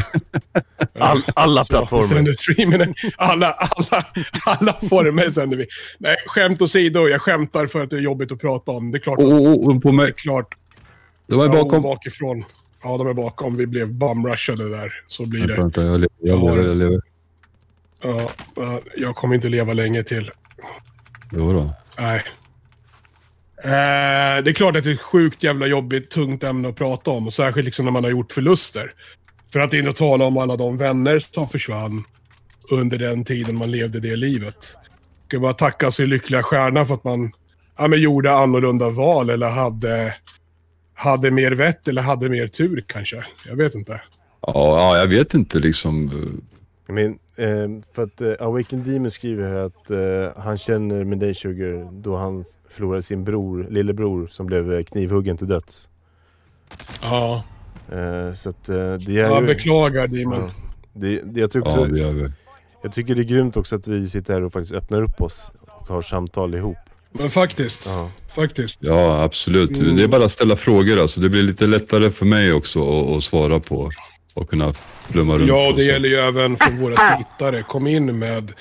All, alla Så plattformar. sänder streamen. Alla, alla, alla former sänder vi. Nej, skämt åsido. Jag skämtar för att det är jobbigt att prata om. Det är klart. Oh, oh, oh, på Det mig. är klart. De är Ja, bakom. bakifrån. Ja, de är bakom. Vi blev bumrushade där. Så blir det. vänta, jag lever, jag Ja. lever. Jag lever. Ja, ja, jag kommer inte leva länge till. Jo då. Nej. Eh, det är klart att det är ett sjukt jävla jobbigt, tungt ämne att prata om. Och särskilt liksom när man har gjort förluster. För att inte tala om alla de vänner som försvann under den tiden man levde det livet. Jag ska bara tacka sig lyckliga stjärna för att man ja, men gjorde annorlunda val eller hade, hade mer vett eller hade mer tur kanske. Jag vet inte. Ja, ja, jag vet inte liksom. Men, eh, för att eh, Awaken Demon skriver här att eh, han känner med dig Sugar då han förlorade sin bror, lillebror som blev eh, knivhuggen till döds. Ja, Eh, så att eh, det är jag ju... beklagar Demon. Ja. Det, det, jag, tycker Ja, också, det gör vi. jag tycker det är grymt också att vi sitter här och faktiskt öppnar upp oss och har samtal ihop. Men faktiskt, Ja. faktiskt. Ja, absolut. Mm. Det är bara att ställa frågor alltså. Det blir lite lättare för mig också att, att svara på. Och kunna flumma runt. Ja, det gäller ju även för våra tittare. Kom in med,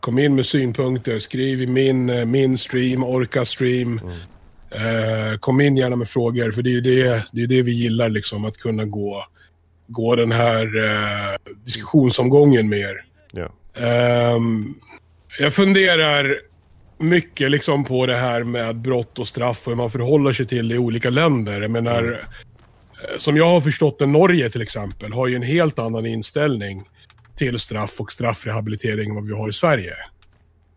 kom in med synpunkter. Skriv i min, eh, min stream, Orka stream. Eh, kom in gärna med frågor, för det är ju det, det, är det vi gillar, liksom, att kunna gå, gå den här eh, diskussionsomgången med er. Ja. Ehm, jag funderar mycket liksom på det här med brott och straff och hur man förhåller sig till det i olika länder. Jag menar, eh, som jag har förstått det, Norge till exempel har ju en helt annan inställning till straff och straffrehabilitering än vad vi har i Sverige.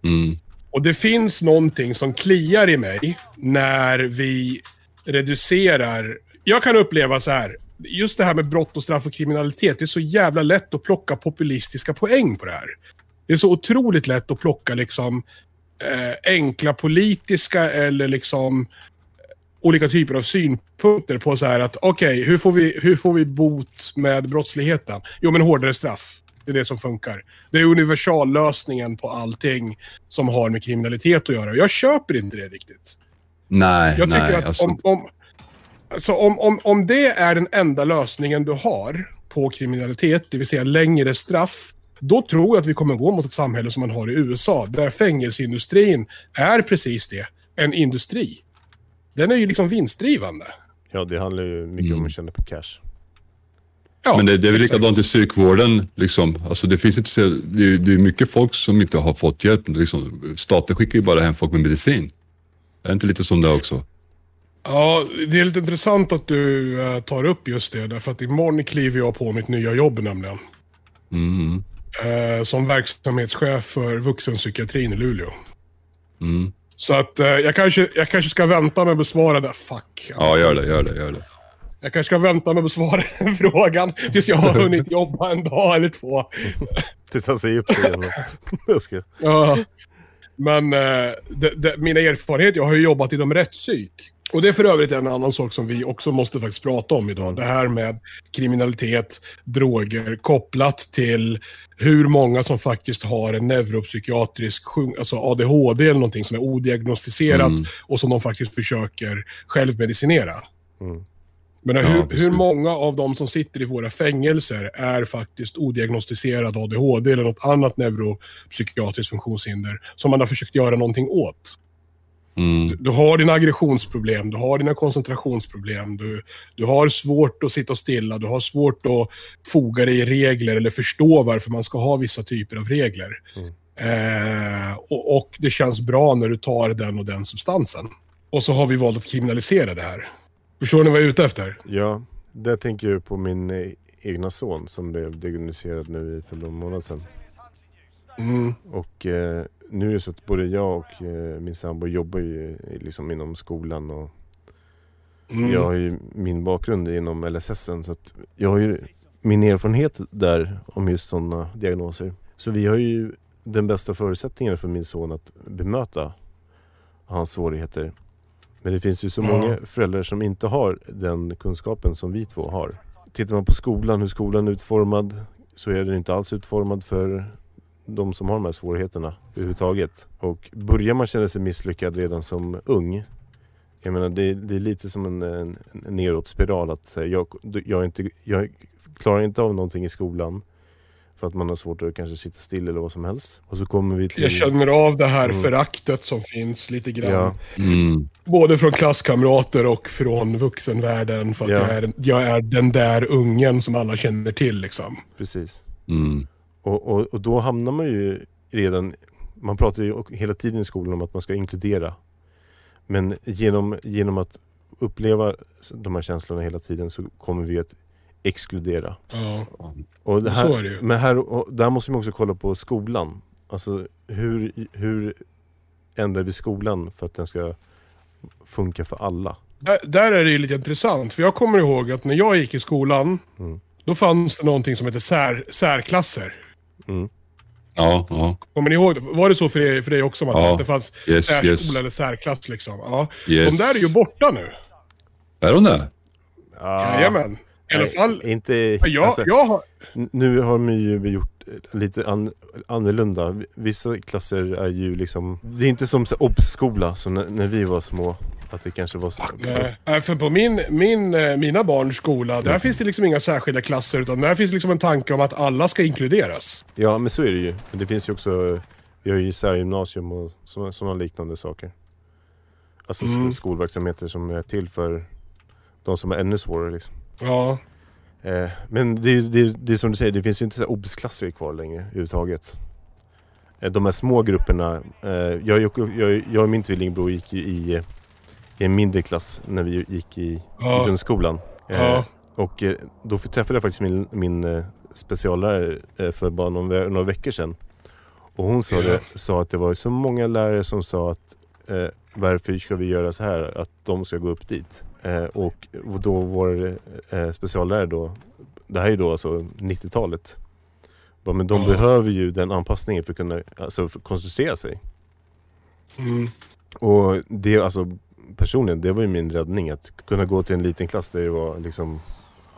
Mm. Och det finns någonting som kliar i mig när vi reducerar... Jag kan uppleva så här, just det här med brott och straff och kriminalitet, det är så jävla lätt att plocka populistiska poäng på det här. Det är så otroligt lätt att plocka liksom eh, enkla politiska eller liksom olika typer av synpunkter på så här att okej, hur, får vi, hur får vi bot med brottsligheten? Jo, men hårdare straff. Det är det som funkar. Det är universallösningen på allting som har med kriminalitet att göra. Jag köper inte det riktigt. Nej, Jag tycker nej. att alltså, om, om, Alltså om, om, om det är den enda lösningen du har på kriminalitet, det vill säga längre straff, då tror jag att vi kommer gå mot ett samhälle som man har i USA, där fängelseindustrin är precis det, en industri. Den är ju liksom vinstdrivande. Ja, det handlar ju mycket Mm. om att tjäna på cash. Ja, Men det, det är väl likadant i psykvården. Liksom. Alltså det, finns inte, så- det, är- det är mycket folk som inte har fått hjälp. Liksom. Staten skickar ju bara hem folk med medicin. Är det inte lite som det också? Ja, det är lite intressant att du eh, tar upp just det, därför att imorgon kliver jag på mitt nya jobb nämligen. Mm. Eh, som verksamhetschef för vuxenpsykiatrin i Luleå. Mm. Så att eh, jag, kanske, jag kanske ska vänta med att besvara det. Fuck. Ja, gör det, gör det, gör det. Jag kanske ska vänta med att besvara den frågan tills jag har hunnit jobba en dag eller två. Tills han säger upp sig igen. Ja. Men eh, det, det, mina erfarenheter, jag har ju jobbat inom rättspsyk. Och det är för övrigt en annan sak som vi också måste faktiskt prata om idag. Det här med kriminalitet, droger kopplat till hur många som faktiskt har en neuropsykiatrisk alltså ADHD eller någonting som är odiagnostiserat Mm. och som de faktiskt försöker självmedicinera. Mm. Men Ja, hur många av de som sitter i våra fängelser är faktiskt odiagnostiserad ADHD eller något annat neuropsykiatriskt funktionshinder som man har försökt göra någonting åt? Mm. Du har dina aggressionsproblem, du har dina koncentrationsproblem, du, du har svårt att sitta stilla, du har svårt att foga dig i regler eller förstå varför man ska ha vissa typer av regler. Eh, och, och det känns bra när du tar den och den substansen. Och så har vi valt att kriminalisera det här. Förstår ni vad jag är ute efter? Ja, där tänker jag på min eh, egna son som blev diagnostiserad nu i för någon månad sedan. Mm. Och eh, nu är det så att både jag och eh, min sambo jobbar ju eh, liksom inom skolan och Mm. jag har ju min bakgrund inom LSS så att jag har ju min erfarenhet där om just sådana diagnoser. Så vi har ju den bästa förutsättningen för min son att bemöta hans svårigheter. Men det finns ju så många föräldrar som inte har den kunskapen som vi två har. Tittar man på skolan, hur skolan är utformad så är den inte alls utformad för de som har de här svårigheterna överhuvudtaget. Och börjar man känna sig misslyckad redan som ung jag menar det, det är lite som en, en, en nedåtspiral att säga jag, jag, inte, jag klarar inte av någonting i skolan för att man har svårt att kanske sitta still eller vad som helst. Och så kommer vi till... Jag känner av det här Mm. föraktet som finns lite grann. Ja, Mm. Både från klasskamrater och från vuxenvärlden. För att Ja. jag, är, jag är den där ungen som alla känner till liksom. precis. Mm. Och, och, och då hamnar man ju redan... Man pratar ju hela tiden i skolan om att man ska inkludera. Men genom, genom att uppleva de här känslorna hela tiden så kommer vi att exkludera. Ja, Och det så här, är det ju. Men här, och där måste man också kolla på skolan. Alltså hur, hur ändrar vi skolan för att den ska funka för alla? Där, där är det ju lite intressant. För jag kommer ihåg att när jag gick i skolan, Mm. då fanns det någonting som heter sär, särklasser. Mm. Ja, ja. Kommer ni ihåg det? Var det så för dig, för dig också? Ja. Att det fanns Yes, särskola yes. eller särklass liksom? Ja. yes. De där är ju borta nu. Är de det? Ah, Jajamän. I alla nej, fall, Inte... jag, alltså, jag har... Nu har de ju gjort lite an, annorlunda. Vissa klasser är ju liksom... Det är inte som obs-skola, så när, när vi var små. Att det kanske var så... Nej, nej, för på min, min, eh, mina barns skola, där finns det liksom inga särskilda klasser. Utan där finns liksom en tanke om att alla ska inkluderas. Ja, men så är det ju. Men det finns ju också... Vi har ju särgymnasium och sådana liknande saker. Alltså Mm. skolverksamheter som är till för de som är ännu svårare liksom. Ja. Eh, men det, är- det, det är som du säger, det finns ju inte så här obs-klasser kvar längre överhuvudtaget. Eh, de här små grupperna, eh, jag, jag, jag, jag och min tvillingbror gick ju i, eh, i en mindre klass när vi gick i, Ja. grundskolan. Eh, Ja. Och eh, då träffade jag faktiskt min, min eh, speciallärare för bara ve- några veckor sedan. Och hon sa, det, sa att det var så många lärare som sa att eh, varför ska vi göra så här? Att de ska gå upp dit. Eh, och då vår eh, speciallärare då, det här är då alltså 90-talet. Bara, Men de Ja. behöver ju den anpassningen för att kunna alltså, koncentrera sig. Mm. Och det alltså personligen, det var ju min räddning att kunna gå till en liten klass där det var liksom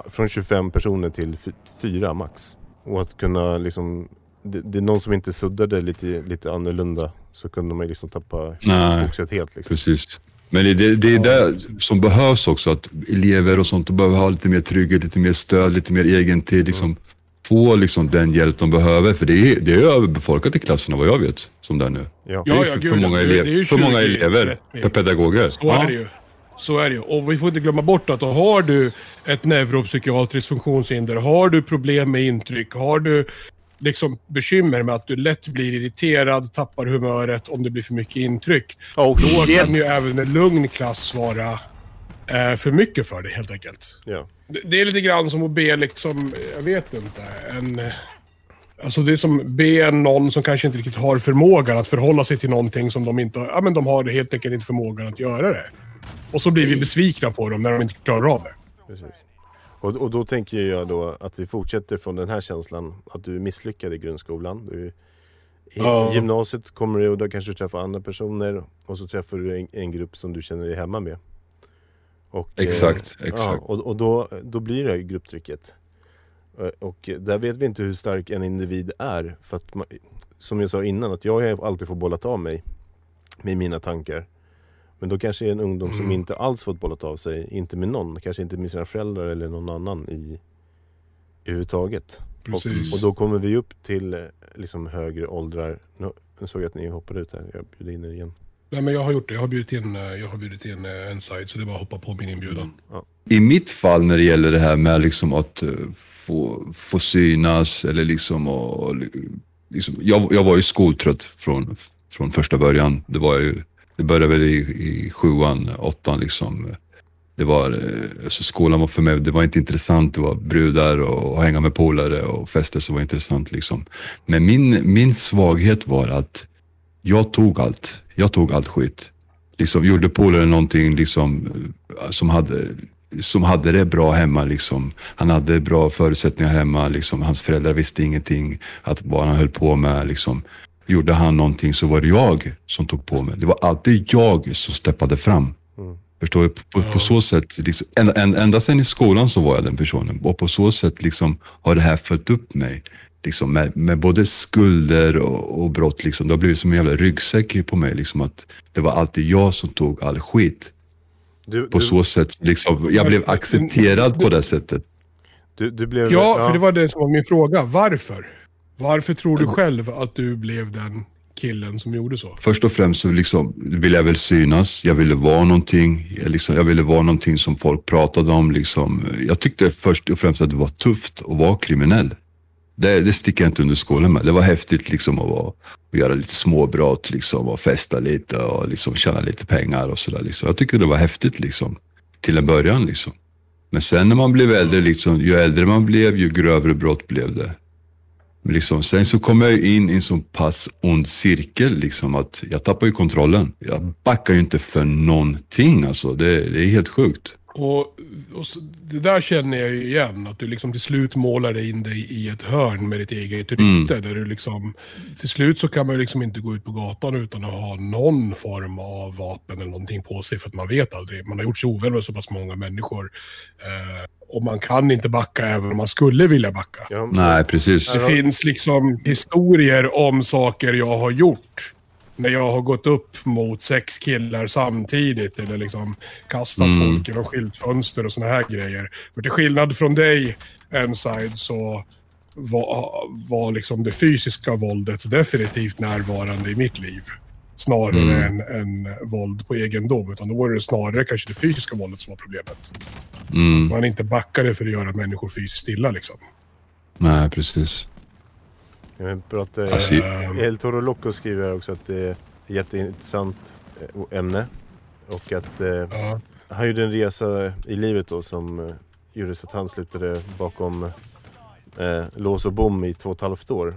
från 25 personer till fy- fyra max. Och att kunna liksom, det, det är någon som inte suddade lite, lite annorlunda så kunde man liksom tappa Nej. fokuset helt liksom. Precis. Men det, det, det är det som behövs också, att elever och sånt behöver ha lite mer trygghet, lite mer stöd, lite mer egentid. Liksom, få liksom den hjälp de behöver, för det är, det är överbefolkat i klasserna vad jag vet, som det är nu. Ja. Det är Ja, för, ja, för gud, många, elev, det är ju för många 20 elever per pedagoger. Så är det ju. Så är det ju. Och vi får inte glömma bort att då har du ett neuropsykiatriskt funktionshinder, har du problem med intryck, har du liksom bekymmer med att du lätt blir irriterad, tappar humöret om det blir för mycket intryck. Oh, Då kan ju även en lugn klass vara eh, för mycket för dig helt enkelt. Ja. Det, det är lite grann som att be liksom, jag vet inte, en... Alltså det är som be någon som kanske inte riktigt har förmågan att förhålla sig till någonting som de inte har, ja men de har helt enkelt inte förmågan att göra det. Och så blir vi besvikna på dem när de inte klarar av det. Precis. Och, och då tänker jag då att vi fortsätter från den här känslan att du är misslyckad i grundskolan. Du, I Ja. gymnasiet kommer du och då kanske du träffar andra personer och så träffar du en, en grupp som du känner dig hemma med. Och, eh, Exakt, Ja, exakt. och och då, då blir det grupptrycket. Eh, Och där vet vi inte hur stark en individ är. För att man, som jag sa innan, att jag har alltid fått bollat av mig med mina tankar. Men då kanske är en ungdom som Mm. inte alls fått bollat av sig, inte med någon, kanske inte med sina föräldrar eller någon annan i överhuvudtaget. Och, och då kommer vi upp till eh, liksom högre åldrar. Nu, nu såg jag att ni hoppade ut här, jag bjuder in er igen. Nej men jag har gjort det. Jag har bjudit in, eh, jag har bjudit in eh, en side så det är bara att hoppa på min inbjudan. Ja. I mitt fall när det gäller det här med liksom att eh, få, få synas eller liksom, och, liksom jag, jag var ju skoltrött från, från första början. Det var ju, det började väl i, i sjuan, åttan liksom. Det var, alltså skolan var för mig, det var inte intressant. Det var brudar och, och hänga med polare och fester som var intressant liksom. Men min, min svaghet var att jag tog allt. Jag tog allt skit. Liksom gjorde polare någonting liksom, som hade som hade det bra hemma. Liksom. Han hade bra förutsättningar hemma. Liksom. Hans föräldrar visste ingenting att vad han höll på med. Liksom. Gjorde han någonting så var det jag som tog på mig. Det var alltid jag som steppade fram. Mm. Förstår du? På, på så sätt, liksom, en, ända sedan i skolan så var jag den personen. Och på så sätt liksom, har det här följt upp mig. Liksom, med, med både skulder och, och brott. Liksom. Det har blivit som en jävla ryggsäck på mig. Liksom, att det var alltid jag som tog all skit. Du, På du, så sätt, liksom, jag blev accepterad på det sättet. du, du blev... Ja, för det var det som var min fråga. Varför? Varför tror du själv att du blev den killen som gjorde så? Först och främst så liksom ville jag väl synas. Jag ville vara någonting. Jag, liksom, jag ville vara någonting som folk pratade om. Liksom. Jag tyckte först och främst att det var tufft att vara kriminell. Det, det sticker jag inte under skolan med. Det var häftigt liksom att, vara, att göra lite småbrott liksom, och festa lite och liksom tjäna lite pengar och sådär. Liksom. Jag tyckte det var häftigt liksom, till en början. Liksom. Men sen när man blev äldre, liksom, ju äldre man blev, ju grövre brott blev det. Men liksom, sen så kom jag in i en så pass ond cirkel, liksom, att jag tappade ju kontrollen. Jag backar ju inte för någonting. Alltså. Det, det är helt sjukt. Och, och så, det där känner jag ju igen, att du liksom till slut målar dig in dig i ett hörn med ditt eget rykte. Där du liksom, till slut så kan man ju liksom inte gå ut på gatan utan att ha någon form av vapen eller någonting på sig för att man vet aldrig. Man har gjort sig ovän med så pass många människor. Eh, och man kan inte backa även om man skulle vilja backa. Ja, Nej, precis. Det finns liksom historier om saker jag har gjort. När jag har gått upp mot sex killar samtidigt eller liksom kastat Mm. folk genom skyltfönster och såna här grejer. För till skillnad från dig, Enside, så var, var liksom det fysiska våldet definitivt närvarande i mitt liv. Snarare än, än våld på egendom. Utan då var det snarare kanske det fysiska våldet som var problemet. Mm. Man inte backade för att göra människor fysiskt illa liksom. Nej, precis. Jag vill prata, Alltså, El Toro Loco skriver också att det är ett jätteintressant eh, ämne. Och att eh, Ja. han gjorde en resa i livet då som eh, gjorde så att han slutade bakom eh, lås och bom i två och ett halvt år.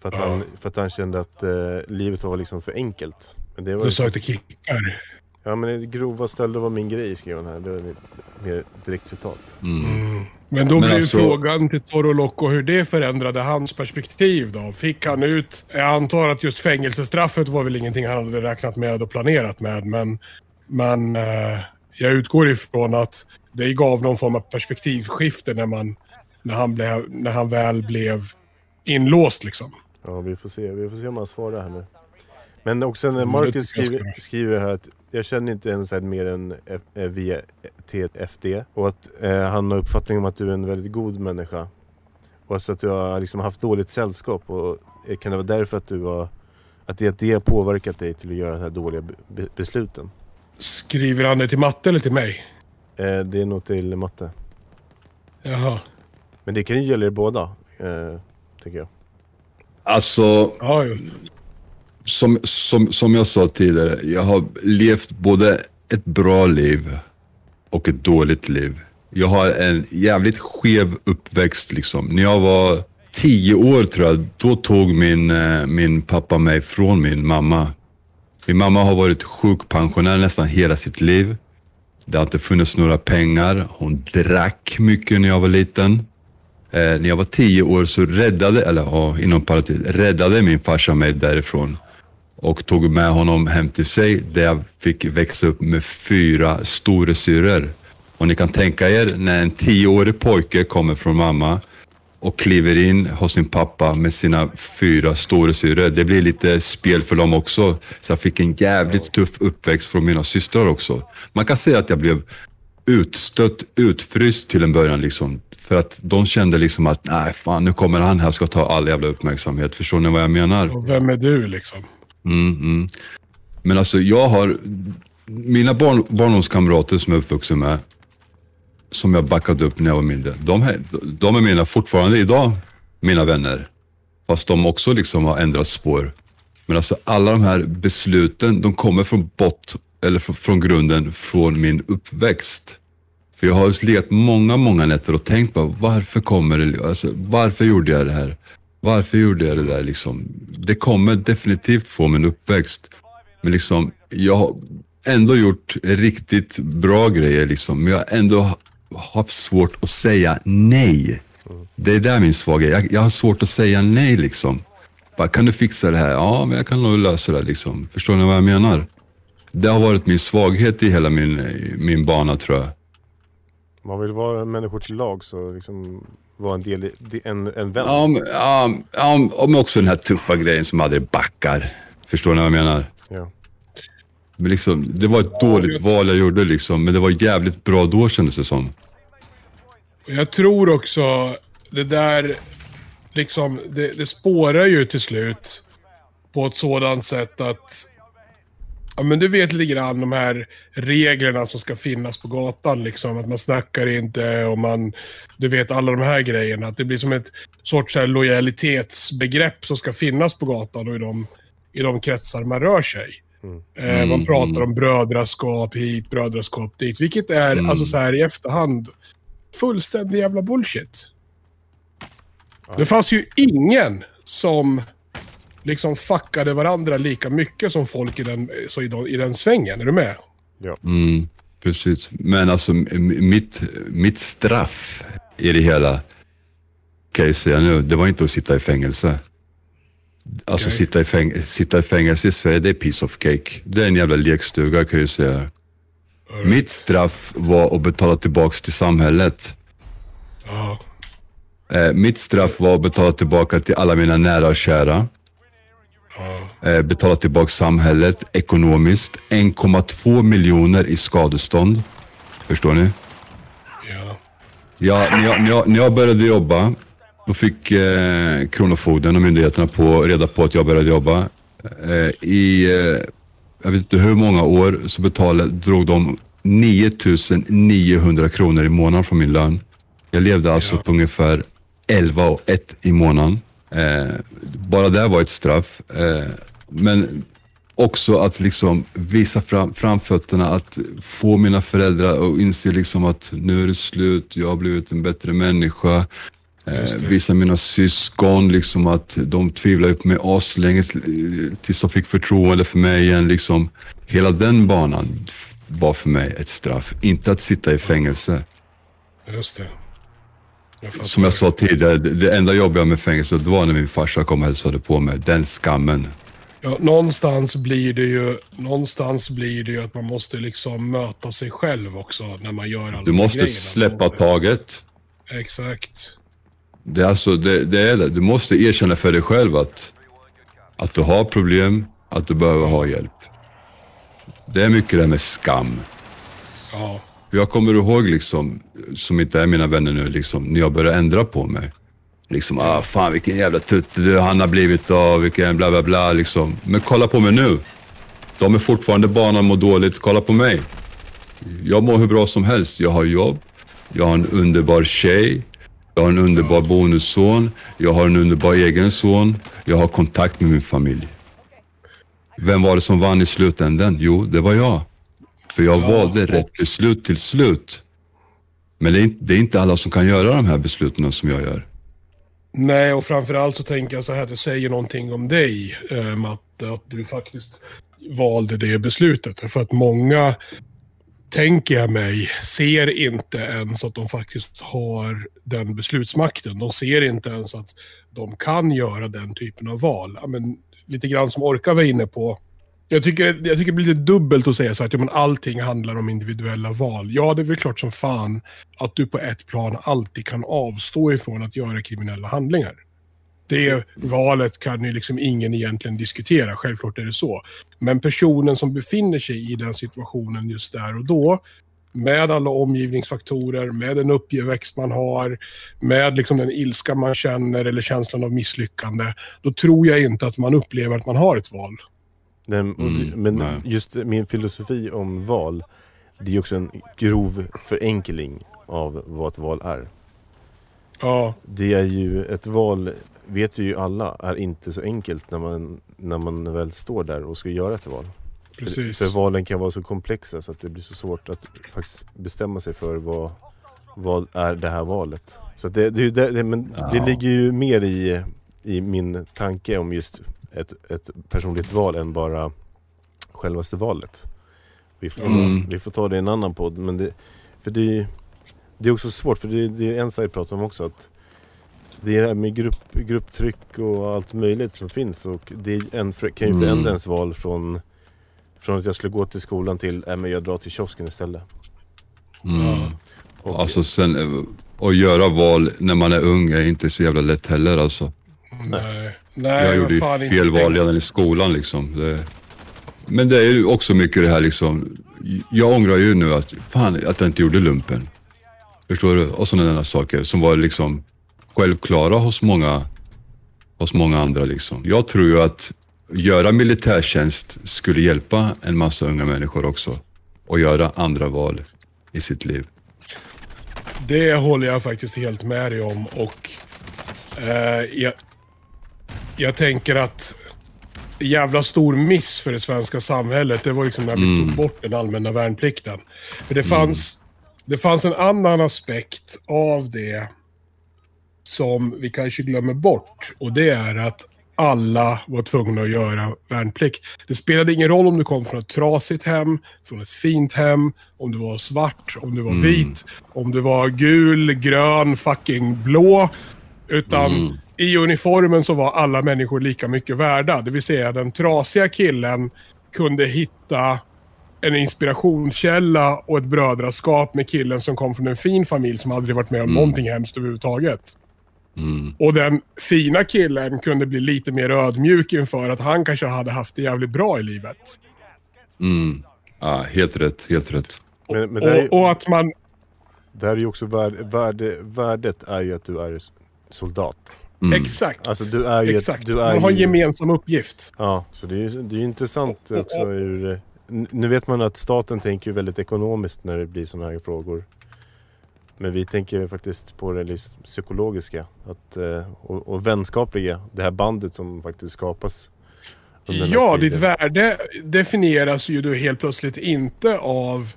För att, Ja. han, för att han kände att eh, livet var liksom för enkelt. Men det var Du sökte kickar. Ja men grova stölder var min grej skrev han här. Det var ett mer direkt citat. Mm. Mm. Men då Men blir ju alltså- frågan till Toro Loco hur det förändrade hans perspektiv då. Fick han ut, jag antar att just fängelsestraffet var väl ingenting han hade räknat med och planerat med. Men, men eh, jag utgår ifrån att det gav någon form av perspektivskifte när, man, när, han, blev, när han väl blev inlåst liksom. Ja vi får se, vi får se om han svarar här nu. Men också när Marcus skriver, skriver här att jag känner inte ens mer än eh, via TFD och att eh, han har uppfattning om att du är en väldigt god människa. Och så att du har liksom haft dåligt sällskap och eh, kan det vara därför att du har att det, att det har påverkat dig till att göra de här dåliga be- be- besluten? Skriver han det till matte eller till mig? Eh, det är nog till matte. Jaha. Men det kan ju gälla er båda, eh, tycker jag. Alltså, Ja, jo som, som, som jag sa tidigare, jag har levt både ett bra liv och ett dåligt liv. Jag har en jävligt skev uppväxt liksom. När jag var tio år tror jag, då tog min, eh, min pappa mig från min mamma. Min mamma har varit sjukpensionär nästan hela sitt liv. Det har inte funnits några pengar. Hon drack mycket när jag var liten. Eh, när jag var tio år så räddade, eller ja, inom parentes, räddade min farsa mig därifrån och tog med honom hem till sig där jag fick växa upp med fyra storasyrror. Och ni kan tänka er när en tioårig pojke kommer från mamma och kliver in hos sin pappa med sina fyra storasyrror. Det blir lite spel för dem också. Så jag fick en jävligt tuff uppväxt från mina systrar också. Man kan säga att jag blev utstött, utfryst till en början liksom. För att de kände liksom att, nej fan nu kommer han här ska ta all jävla uppmärksamhet. Förstår ni vad jag menar? Och vem är du liksom? Mm, mm. Men alltså jag har, mina barn, barndomskamrater som jag är uppvuxen med, som jag backade upp när jag var mindre, de, här, de är mina fortfarande idag, mina vänner. Fast de också liksom har ändrat spår. Men alltså alla de här besluten, de kommer från bott, eller från, från grunden från min uppväxt. För jag har legat många, många nätter och tänkt på varför kommer det, alltså, varför gjorde jag det här? Varför gjorde jag det där liksom? Det kommer definitivt få min uppväxt. Men liksom, jag har ändå gjort riktigt bra grejer liksom. Men jag har ändå haft svårt att säga nej. Det är där min svaghet jag, jag har svårt att säga nej liksom. Bara, kan du fixa det här? Ja, men jag kan nog lösa det liksom. Förstår ni vad jag menar? Det har varit min svaghet i hela min, min bana tror jag. Man vill vara människor till lag så liksom vara en del, en, en vän. Ja, men, ja, ja, men också den här tuffa grejen som aldrig backar. Förstår ni vad jag menar? Ja. Men liksom, det var ett dåligt val jag gjorde liksom, men det var jävligt bra då kändes det som. Jag tror också det där, liksom, det, det spårar ju till slut på ett sådant sätt att Ja men du vet lite grann de här reglerna som ska finnas på gatan liksom. Att man snackar inte och man... Du vet alla de här grejerna. Att det blir som ett sorts här lojalitetsbegrepp som ska finnas på gatan och i de, i de kretsar man rör sig. Eh, man pratar om brödraskap hit, brödraskap dit. Vilket är, alltså så här i efterhand, fullständig jävla bullshit. Det fanns ju ingen som liksom fuckade varandra lika mycket som folk i den, så i, de, i den svängen. Är du med? Mm, precis. Men alltså mitt, mitt straff i det hela, kan jag säga nu, det var inte att sitta i fängelse. Alltså Okej. sitta, i fäng- sitta i fängelse i Sverige, det är piece of cake. Det är en jävla lekstuga kan jag säga. Mitt straff var att betala tillbaks till samhället. Ja. Eh, mitt straff var att betala tillbaka till alla mina nära och kära. Eh, betala tillbaka samhället ekonomiskt. 1,2 miljoner i skadestånd. Förstår ni? Ja. Ja, när, jag, när, jag, när jag började jobba, då fick eh, Kronofogden och myndigheterna på, reda på att jag började jobba. Eh, I, eh, jag vet inte hur många år, så betalade, drog de 9900 kronor i månaden från min lön. Jag levde alltså Ja. på ungefär 11 och 1 i månaden. Eh, bara det var ett straff. Eh, men också att liksom visa fram, framfötterna, att få mina föräldrar att inse liksom att nu är det slut, jag har blivit en bättre människa. Eh, visa mina syskon liksom att de tvivlade på mig aslänge t- tills de fick förtroende för mig igen. Liksom. Hela den banan var för mig ett straff, inte att sitta i fängelse. Just det. Jag. Som jag sa tidigare, det, enda jobbiga med fängelse det var när min farsa kom och hälsade på mig. Den skammen. Ja, någonstans blir det ju någonstans blir det ju att man måste liksom möta sig själv också när man gör alla Du de måste grejerna. släppa taget. Exakt. Det är alltså, det, det är det. Du måste erkänna för dig själv att, att du har problem, att du behöver ha hjälp. Det är mycket det här med skam. Ja. Jag kommer ihåg liksom, som inte är mina vänner nu, liksom, när jag började ändra på mig. Liksom, ah fan vilken jävla tutte du han har blivit av, vilken bla bla bla liksom. Men kolla på mig nu. De är fortfarande barn och mår dåligt, kolla på mig. Jag mår hur bra som helst. Jag har jobb, jag har en underbar tjej, jag har en underbar bonusson, jag har en underbar egen son, jag har kontakt med min familj. Vem var det som vann i slutändan? Jo, det var jag. För jag valde rätt beslut till slut. Men det är, inte, det är inte alla som kan göra de här besluten som jag gör. Nej, och framförallt så tänker jag så här att det säger någonting om dig, eh, Matte, att du faktiskt valde det beslutet. För att många, tänker jag mig, ser inte ens att de faktiskt har den beslutsmakten. De ser inte ens att de kan göra den typen av val. Ja, men, lite grann som Orka var inne på. Jag tycker, jag tycker det blir lite dubbelt att säga så att ja, men allting handlar om individuella val. Ja, det är väl klart som fan att du på ett plan alltid kan avstå ifrån att göra kriminella handlingar. Det valet kan ju liksom ingen egentligen diskutera, självklart är det så. Men personen som befinner sig i den situationen just där och då, med alla omgivningsfaktorer, med den uppväxt man har, med liksom den ilska man känner eller känslan av misslyckande, då tror jag inte att man upplever att man har ett val. Det- Mm, men nej. just min filosofi om val, det är också en grov förenkling av vad ett val är. Ja, Det är ju, ett val vet vi ju alla, är inte så enkelt när man, när man väl står där och ska göra ett val. För, precis. för valen kan vara så komplexa så att det blir så svårt att faktiskt bestämma sig för vad, vad är det här valet. Så att det, det, är ju det, det, men det Ja. ligger ju mer i, i min tanke om just ett, ett personligt val än bara självaste valet. Vi får, Mm. vi får ta det i en annan podd. Men det, för det, det är också svårt, för det, det är en sak jag pratar om också. att det är det här med grupp, grupptryck och allt möjligt som finns och det är en, kan ju Mm. förändra ens val från, från att jag skulle gå till skolan till att jag drar till kiosken istället. Mm. Och, Alltså sen, eh, att göra val när man är ung är inte så jävla lätt heller alltså. Nej. Nej, jag gjorde ju fel val redan i skolan liksom. Det, men det är ju också mycket det här liksom. Jag ångrar ju nu att, fan, att jag inte gjorde lumpen. Förstår du? Och sådana där saker som var liksom självklara hos många, hos många andra liksom. Jag tror ju att göra militärtjänst skulle hjälpa en massa unga människor också. Och göra andra val i sitt liv. Det håller jag faktiskt helt med dig om och eh, jag, jag tänker att jävla stor miss för det svenska samhället, det var liksom när vi Mm. tog bort den allmänna värnplikten. För det fanns, det fanns en annan aspekt av det som vi kanske glömmer bort och det är att alla var tvungna att göra värnplikt. Det spelade ingen roll om du kom från ett trasigt hem, från ett fint hem, om du var svart, om du var Mm. vit, om du var gul, grön, fucking blå. Utan Mm. i uniformen så var alla människor lika mycket värda. Det vill säga den trasiga killen kunde hitta en inspirationskälla och ett brödraskap med killen som kom från en fin familj som aldrig varit med om någonting hemskt överhuvudtaget. Mm. Och den fina killen kunde bli lite mer ödmjuk inför att han kanske hade haft det jävligt bra i livet. Mm. Ja, helt rätt, helt rätt. men, men det, är, Och, och att man... det här är ju också värde, värde, värdet är ju att du är soldat. Mm. Exakt. Alltså du är ju... exakt. Du är man har en ju, gemensam uppgift. Ja, så det är ju det är intressant Och- och- också ur... eh, Nu vet man att staten tänker ju väldigt ekonomiskt när det blir sådana här frågor. Men vi tänker faktiskt på det liksom psykologiska att, eh, och, och vänskapliga. Det här bandet som faktiskt skapas. under den här Ja, ditt värde definieras ju då helt plötsligt inte av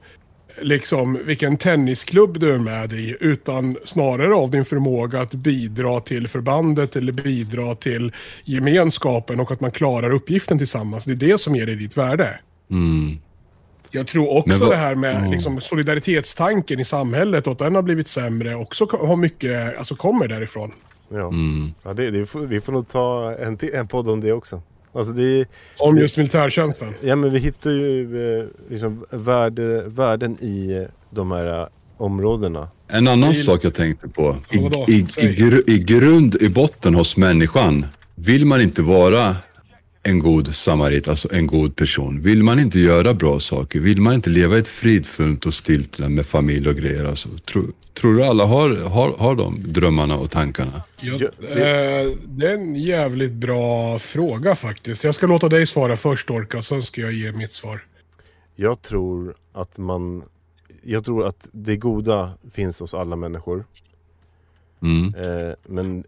liksom vilken tennisklubb du är med i, utan snarare av din förmåga att bidra till förbandet eller bidra till gemenskapen och att man klarar uppgiften tillsammans. Det är det som ger dig ditt värde. Mm. Jag tror också vad- det här med Mm. liksom, solidaritetstanken i samhället och att den har blivit sämre också har mycket, alltså kommer därifrån. Ja, Mm. ja det, det, vi får nog ta en, en podd om det också. Alltså det är, Om just militärtjänsten. Ja men vi hittar ju eh, liksom värde, värden i eh, de här eh, områdena. En annan sak jag tänkte på. I, i, i, I grund, i botten hos människan, vill man inte vara en god samarit, alltså en god person. Vill man inte göra bra saker, vill man inte leva ett fridfullt och stilt med familj och grejer, alltså, tro, tror du alla har, har, har de drömmarna och tankarna? Ja, Ja, eh, det är en jävligt bra fråga faktiskt. Jag ska låta dig svara först Orka, sen ska jag ge mitt svar. Jag tror att man... Jag tror att det goda finns hos alla människor. Mm. Eh, men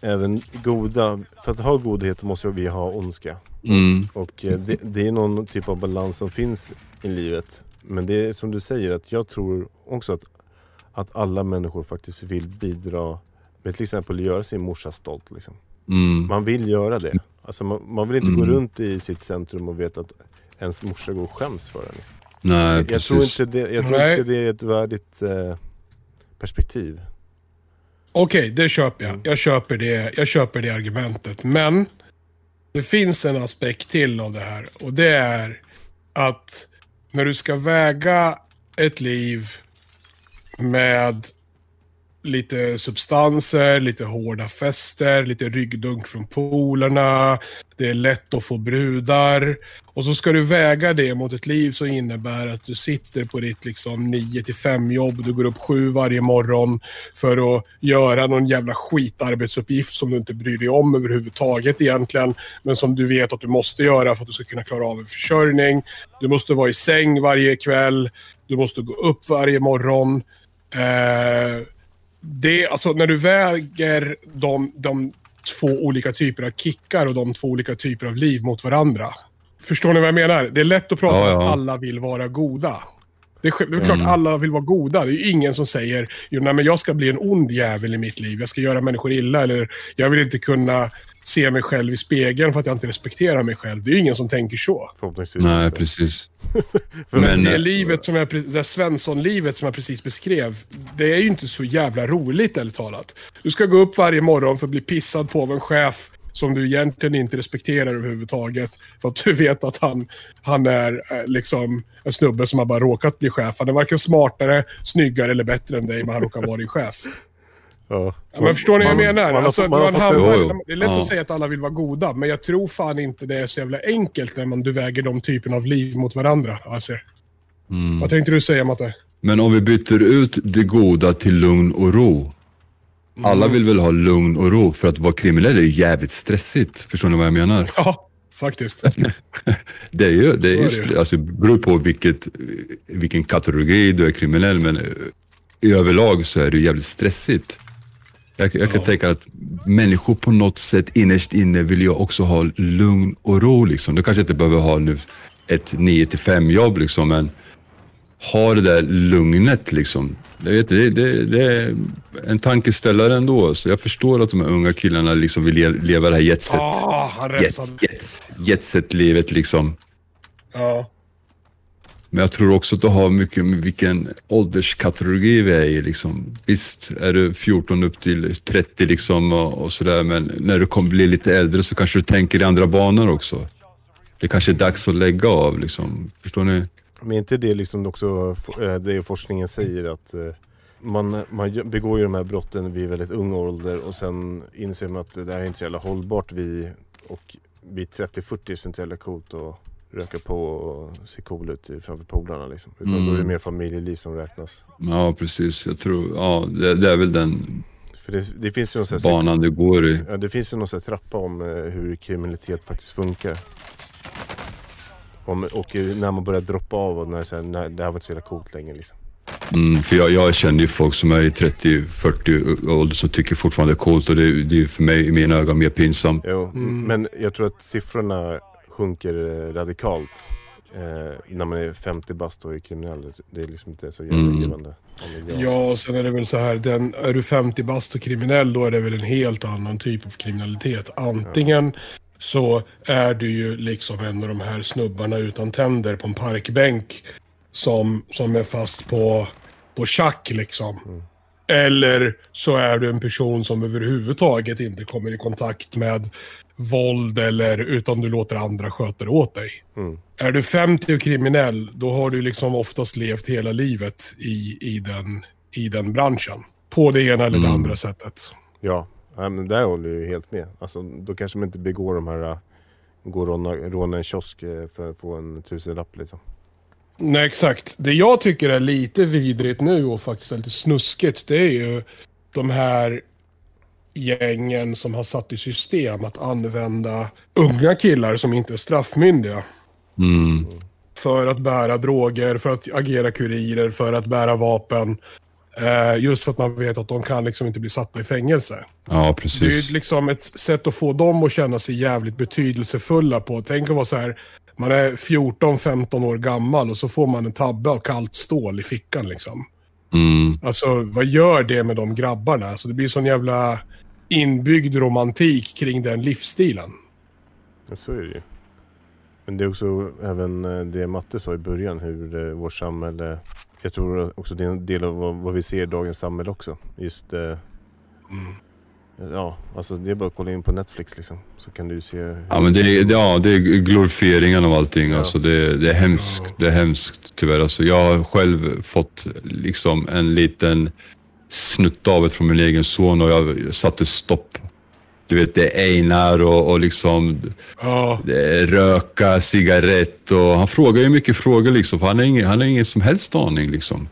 även goda... För att ha godhet måste vi ha ondska. Mm. Och eh, det, det är någon typ av balans som finns i livet. Men det är som du säger, att jag tror också att, att alla människor faktiskt vill bidra med till exempel göra sin morsa stolt. Liksom. Mm. Man vill göra det. Alltså man, man vill inte gå Mm. runt i sitt centrum och veta att ens morsa går och skäms för en. Liksom. Nej, Jag precis. tror inte det, jag tror Nej. inte det är ett värdigt eh, perspektiv. Okej, det köper jag. Jag köper det, jag köper det argumentet. Men det finns en aspekt till av det här. Och det är att när du ska väga ett liv med lite substanser, lite hårda fester, lite ryggdunk från polarna. Det är lätt att få brudar. Och så ska du väga det mot ett liv som innebär att du sitter på ditt liksom 9 till 5 jobb. Du går upp sju varje morgon för att göra någon jävla skitarbetsuppgift som du inte bryr dig om överhuvudtaget egentligen. Men som du vet att du måste göra för att du ska kunna klara av en försörjning. Du måste vara i säng varje kväll. Du måste gå upp varje morgon. Eh, det, alltså när du väger de, de två olika typer av kickar och de två olika typer av liv mot varandra. Förstår ni vad jag menar? Det är lätt att prata Ja, om ja. att alla vill vara goda. Det är, det är klart Mm. alla vill vara goda. Det är ju ingen som säger jo, nej, men jag ska bli en ond jävel i mitt liv. Jag ska göra människor illa. Eller jag vill inte kunna se mig själv i spegeln för att jag inte respekterar mig själv. Det är ju ingen som tänker så. Förhoppningsvis Nej, inte. precis. Men, Men, det eh, livet som jag, det Svensson-livet som jag precis beskrev, det är ju inte så jävla roligt ärligt talat. Du ska gå upp varje morgon för att bli pissad på av en chef som du egentligen inte respekterar överhuvudtaget. För att du vet att han, han är eh, liksom en snubbe som har bara råkat bli chef. Han är varken smartare, snyggare eller bättre än dig, men han råkar vara din chef. Ja. Ja, men förstår ni vad jag menar? Man, alltså, man man hamnar, Jo, jo. Det är lätt Ja. att säga att alla vill vara goda, men jag tror fan inte det är så jävla enkelt när man, du väger de typerna av liv mot varandra. Alltså. Mm. Vad tänkte du säga Matte? Men om vi byter ut det goda till lugn och ro. Alla Mm. vill väl ha lugn och ro för att vara kriminell är ju jävligt stressigt. Förstår ni vad jag menar? Ja, faktiskt. Det är ju, det är ju, är det. stre- alltså, beror på vilket, vilken kategori du är kriminell, men eh, i överlag så är det jävligt stressigt. Jag, jag kan Ja. tänka att människor på något sätt innerst inne vill ju också ha lugn och ro. Liksom. Du kanske inte behöver ha nu ett 9 till 5 jobb, liksom, men ha det där lugnet. Liksom. Jag vet, det, det, det är en tankeställare ändå. Så jag förstår att de här unga killarna liksom vill le- leva det här jetset, Ah, han jet, jet, jetset-livet. Liksom. Ja. Men jag tror också att det har mycket med vilken ålderskategori vi är i. Liksom. Visst är du 14 upp till 30 liksom och, och sådär, men när du kommer bli lite äldre så kanske du tänker i andra banor också. Det kanske är dags att lägga av. Liksom. Förstår ni? Men är inte det liksom också eh, det forskningen säger att eh, man, man begår ju de här brotten vid väldigt ung ålder och sen inser man att det här är inte så jävla hållbart vid, och vid 30-40 är det inte så jävla coolt att röka på och se cool ut framför polarna liksom. Utan Mm. då är det mer familjeliv som räknas. Ja, precis. Jag tror, ja, det, det är väl den För det, det finns ju någon banan det går i. ja, det finns ju någon sån trappa om eh, hur kriminalitet faktiskt funkar. Om, och när man börjar droppa av och när, här, när det här var inte så jävla coolt längre liksom. Mm, för jag, jag känner ju folk som är i 30-40 ålder som tycker fortfarande det är coolt och det, det är för mig i mina ögon mer pinsamt. Jo, Mm. men jag tror att siffrorna sjunker eh, radikalt eh, när man är 50 bast och är kriminell. Det är liksom inte så jävla Mm. ja, och sen är det väl så här, den, är du 50 bast och kriminell då är det väl en helt annan typ av kriminalitet. Antingen så är du ju liksom en av de här snubbarna utan tänder på en parkbänk som, som är fast på, på tjack liksom. Mm. Eller så är du en person som överhuvudtaget inte kommer i kontakt med våld eller utan du låter andra sköta det åt dig. Mm. Är du 50 och kriminell, då har du liksom oftast levt hela livet i, i, den, i den branschen. På det ena eller det Mm. andra sättet. Ja, ja men där håller jag ju helt med. Alltså, då kanske man inte begår de här äh, gå och råna, råna en kiosk eh, för att få en tusenlapp liksom. Nej, exakt. Det jag tycker är lite vidrigt nu och faktiskt lite snuskigt, det är ju de här gängen som har satt i system att använda unga killar som inte är straffmyndiga. Mm. För att bära droger, för att agera kurirer, för att bära vapen. Eh, just för att man vet att de kan liksom inte bli satta i fängelse. Ja, Det är precis. liksom ett sätt att få dem att känna sig jävligt betydelsefulla på. Tänk att vara så här, man är 14-15 år gammal och så får man en tabbe av kallt stål i fickan liksom. Mm. Alltså vad gör det med de grabbarna? Alltså det blir sån jävla inbyggd romantik kring den livsstilen. Ja, så är det ju. Men det är också även eh, det Matte sa i början hur eh, vårt samhälle Jag tror också det är en del av vad, vi ser i dagens samhälle också. Just eh, Ja, alltså det är bara att kolla in på Netflix liksom. Så kan du se hur, Ja, men det är, det- ja, det är glorifieringen av allting. Ja. Alltså det, det är hemskt. Det är hemskt tyvärr. Alltså jag har själv fått liksom en liten snutt av det från min egen son och jag satte stopp. Du vet, det är Einar och, och liksom Ja, är röka, cigarett och han frågar ju mycket frågor liksom, för han har ingen, han har ingen som helst aning liksom.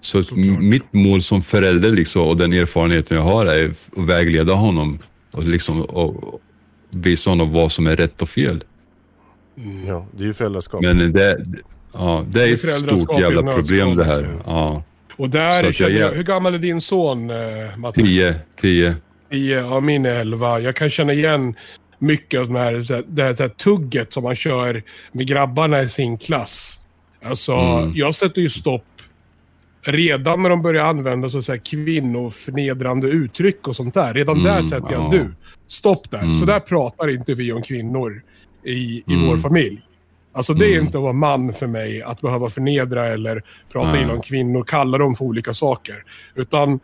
Så Såklart. mitt mål som förälder liksom, och den erfarenheten jag har är att vägleda honom och, liksom, och visa honom vad som är rätt och fel. Ja, det är ju föräldraskap. Men det, ja, det Det är är ett stort jävla problem det här. Ja. Och där jag- jag, hur gammal är din son, eh, Matte? Tio, tio. Tio, ja min är elva. Jag kan känna igen mycket av de här, det här, här tugget som man kör med grabbarna i sin klass. Alltså, Mm. jag sätter ju stopp redan när de börjar använda så, så här kvinnoförnedrande uttryck och sånt där. Redan där Mm, sätter jag ja. du, stopp där. Mm. Så där pratar inte vi om kvinnor i, i Mm. vår familj. Alltså det är Mm. inte att vara man för mig, att behöva förnedra eller prata Nej. illa om kvinnor, kalla dem för olika saker. Utan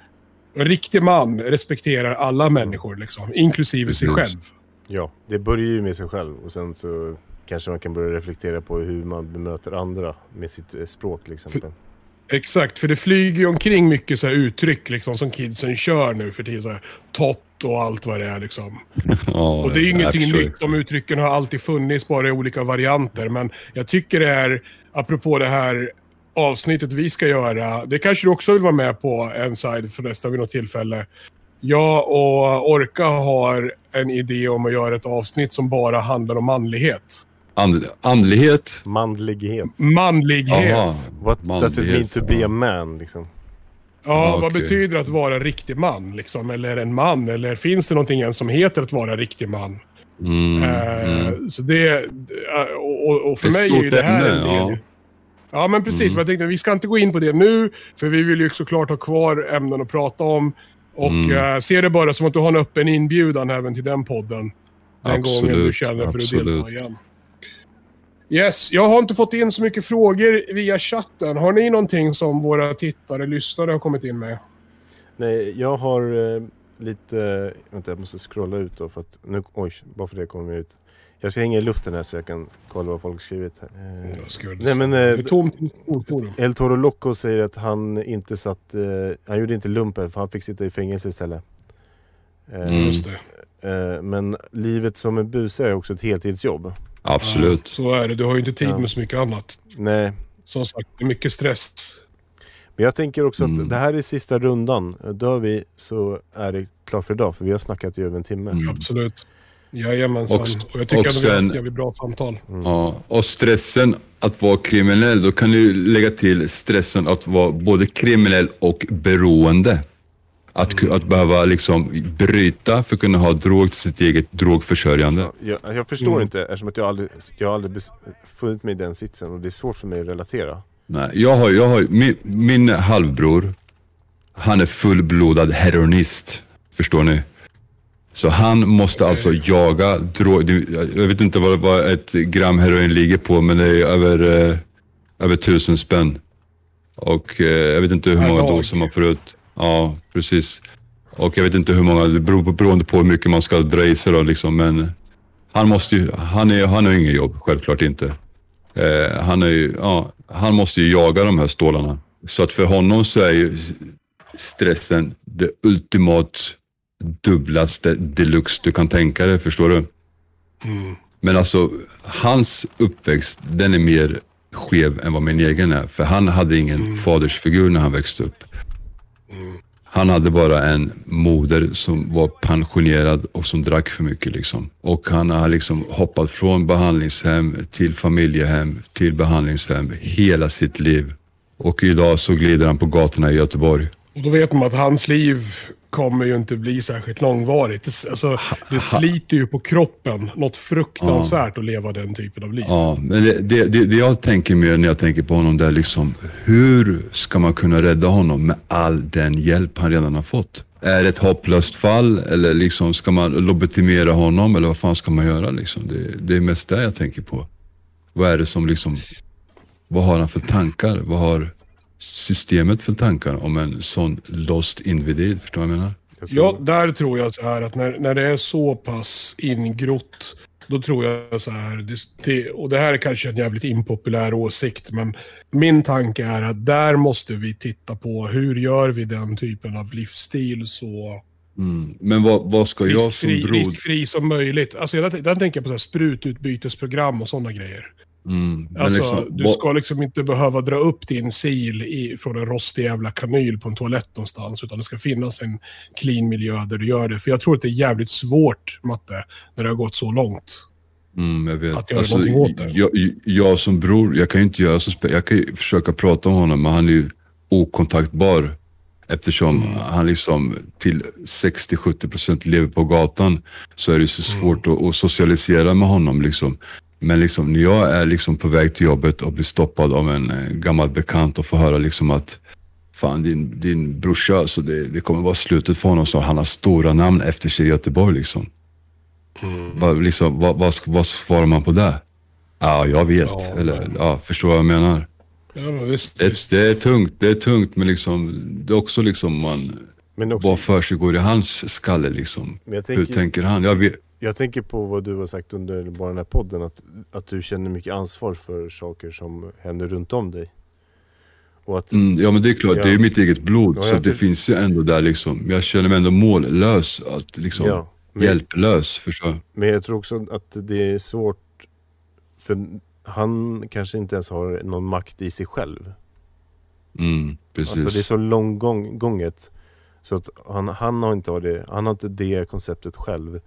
en riktig man respekterar alla människor, liksom, inklusive sig Precis. själv. Ja, det börjar ju med sig själv och sen så kanske man kan börja reflektera på hur man bemöter andra med sitt eh, språk till exempel. Exakt, för det flyger ju omkring mycket så uttryck liksom, som kidsen kör nu för tiden. Så här, tott och allt vad det är. Liksom. Ja, Och det är ju ingenting nytt. De uttrycken har alltid funnits, bara i olika varianter. Men jag tycker det är, apropå det här avsnittet vi ska göra, det kanske du också vill vara med på, Inside, förresten vid något tillfälle. Jag och Orka har en idé om att göra ett avsnitt som bara handlar om manlighet. And, andlighet? Manlighet. Manlighet. Jaha. What does it mean Manlighet, to be a man liksom? Ja, vad okej. betyder att vara riktig man? Liksom? Eller en man? Eller finns det någonting ens som heter att vara riktig man? Mm, Eh, mm. Så det, eh, och, och- för Ett mig är ju det här ämne, en del. ja. Ja. men precis. Mm. Men jag tänkte vi ska inte gå in på det nu. För vi vill ju såklart ha kvar ämnen att prata om. Och Mm. eh, se det bara som att du har en öppen inbjudan även till den podden. Den gången du Absolut, känner för att absolut. delta igen. Yes, jag har inte fått in så mycket frågor via chatten. Har ni någonting som våra tittare, lyssnare har kommit in med? Nej, jag har eh, lite... Vänta, jag måste scrolla ut då för att... Nu, oj, bara för det kommer jag ut. Jag ska hänga i luften här så jag kan kolla vad folk skrivit. här. Eh, Nej, men, eh, det är tomt i skolforum. El Toro Loco säger att han inte satt... Eh, han gjorde inte lumpen för han fick sitta i fängelse istället. Eh, Mm. Eh, men livet som en buse är också ett heltidsjobb. Absolut. Ja, så är det. Du har ju inte tid Ja. med så mycket annat. Nej, Som sagt, det är mycket stress. men jag tänker också Mm. att det här är sista rundan. Dör vi så är det klart för idag för vi har snackat i över en timme. Mm. Absolut. Jajamensan. Och, Och- jag tycker och att vi har haft jävligt bra samtal. Ja, och stressen att vara kriminell, då kan du lägga till stressen att vara både kriminell och beroende. Att, att behöva liksom bryta för att kunna ha drog till sitt eget drogförsörjande. Ja, jag, jag förstår Mm. inte eftersom att jag aldrig, jag har aldrig funnit mig i den sitsen och det är svårt för mig att relatera. Nej, jag har, jag har, min, min halvbror, han är fullblodad heroinist. Förstår ni? Så han måste alltså jaga drog... Jag vet inte vad, vad ett gram heroin ligger på, men det är över, eh, över tusen spänn. Och eh, jag vet inte hur många doser man får ut. Ja, precis. Och jag vet inte hur många, det beror på, beroende på hur mycket man ska dra i sig då liksom, men han måste ju, han, är, han har ju inget jobb, självklart inte. Eh, han, är ju, ja, han måste ju jaga de här stålarna. Så att för honom så är ju stressen det ultimat dubblaste deluxe du kan tänka dig, förstår du? Mm. Men alltså, hans uppväxt, den är mer skev än vad min egen är. För han hade ingen mm. fadersfigur när han växte upp. Han hade bara en moder som var pensionerad och som drack för mycket. Liksom. Och han har liksom hoppat från behandlingshem till familjehem till behandlingshem hela sitt liv. Och idag så glider han på gatorna i Göteborg. Och då vet man att hans liv kommer ju inte bli särskilt långvarigt. Alltså, det sliter ju på kroppen något fruktansvärt ja. att leva den typen av liv. Ja, men det, det, det, jag tänker mer när jag tänker på honom det är liksom, hur ska man kunna rädda honom med all den hjälp han redan har fått? Är det ett hopplöst fall eller liksom ska man lobotomera honom eller vad fan ska man göra liksom? Det, det är mest det jag tänker på. Vad är det som liksom, vad har han för tankar? Vad har systemet för tankar om en sån lost individ? Förstår du vad jag menar? Ja, där tror jag så här att när, när det är så pass ingrott, då tror jag så här, det, det, och det här är kanske en jävligt impopulär åsikt, men min tanke är att där måste vi titta på hur gör vi den typen av livsstil så Mm. Men vad, vad ska jag som bror... Riskfri som möjligt. Alltså jag, där tänker jag på så här sprututbytesprogram och sådana grejer. Mm, alltså, liksom, du ska liksom inte behöva dra upp din sil i, från en rostig jävla kanyl på en toalett någonstans. Utan det ska finnas en clean miljö där du gör det. För jag tror att det är jävligt svårt, Matte, när det har gått så långt. Mm, jag vet. Att göra alltså, någonting åt det. Jag, jag, som bror, jag kan ju inte göra så Jag kan ju försöka prata med honom, men han är ju okontaktbar. Eftersom mm. han liksom till 60-70% lever på gatan så är det så mm. svårt mm. att, att, socialisera med honom. Liksom. Men liksom, när jag är liksom på väg till jobbet och blir stoppad av en eh, gammal bekant och får höra liksom att fan din, din brorsa, alltså det, det kommer vara slutet för honom snart. Han har stora namn efter sig i Göteborg liksom. Mm. Vad, liksom vad, vad, vad svarar man på det? Ja, jag vet. Ja, Eller, ja, förstår vad jag menar? Ja, visst, det, visst. det är tungt, det är tungt, men liksom, det är också liksom man, men också, vad för sig går i hans skalle liksom? Tänker, Hur tänker han? Jag vet, jag tänker på vad du har sagt under bara den här podden, att, att du känner mycket ansvar för saker som händer runt om dig. Att, mm, ja men det är klart, ja, det är mitt eget blod, ja, så det finns ju ändå där liksom. Jag känner mig ändå mållös, att liksom, ja, men, hjälplös, förstår Men jag tror också att det är svårt, för han kanske inte ens har någon makt i sig själv. Mm, precis. Alltså det är så långgånget. Så att han, han, har inte det, han har inte det konceptet själv.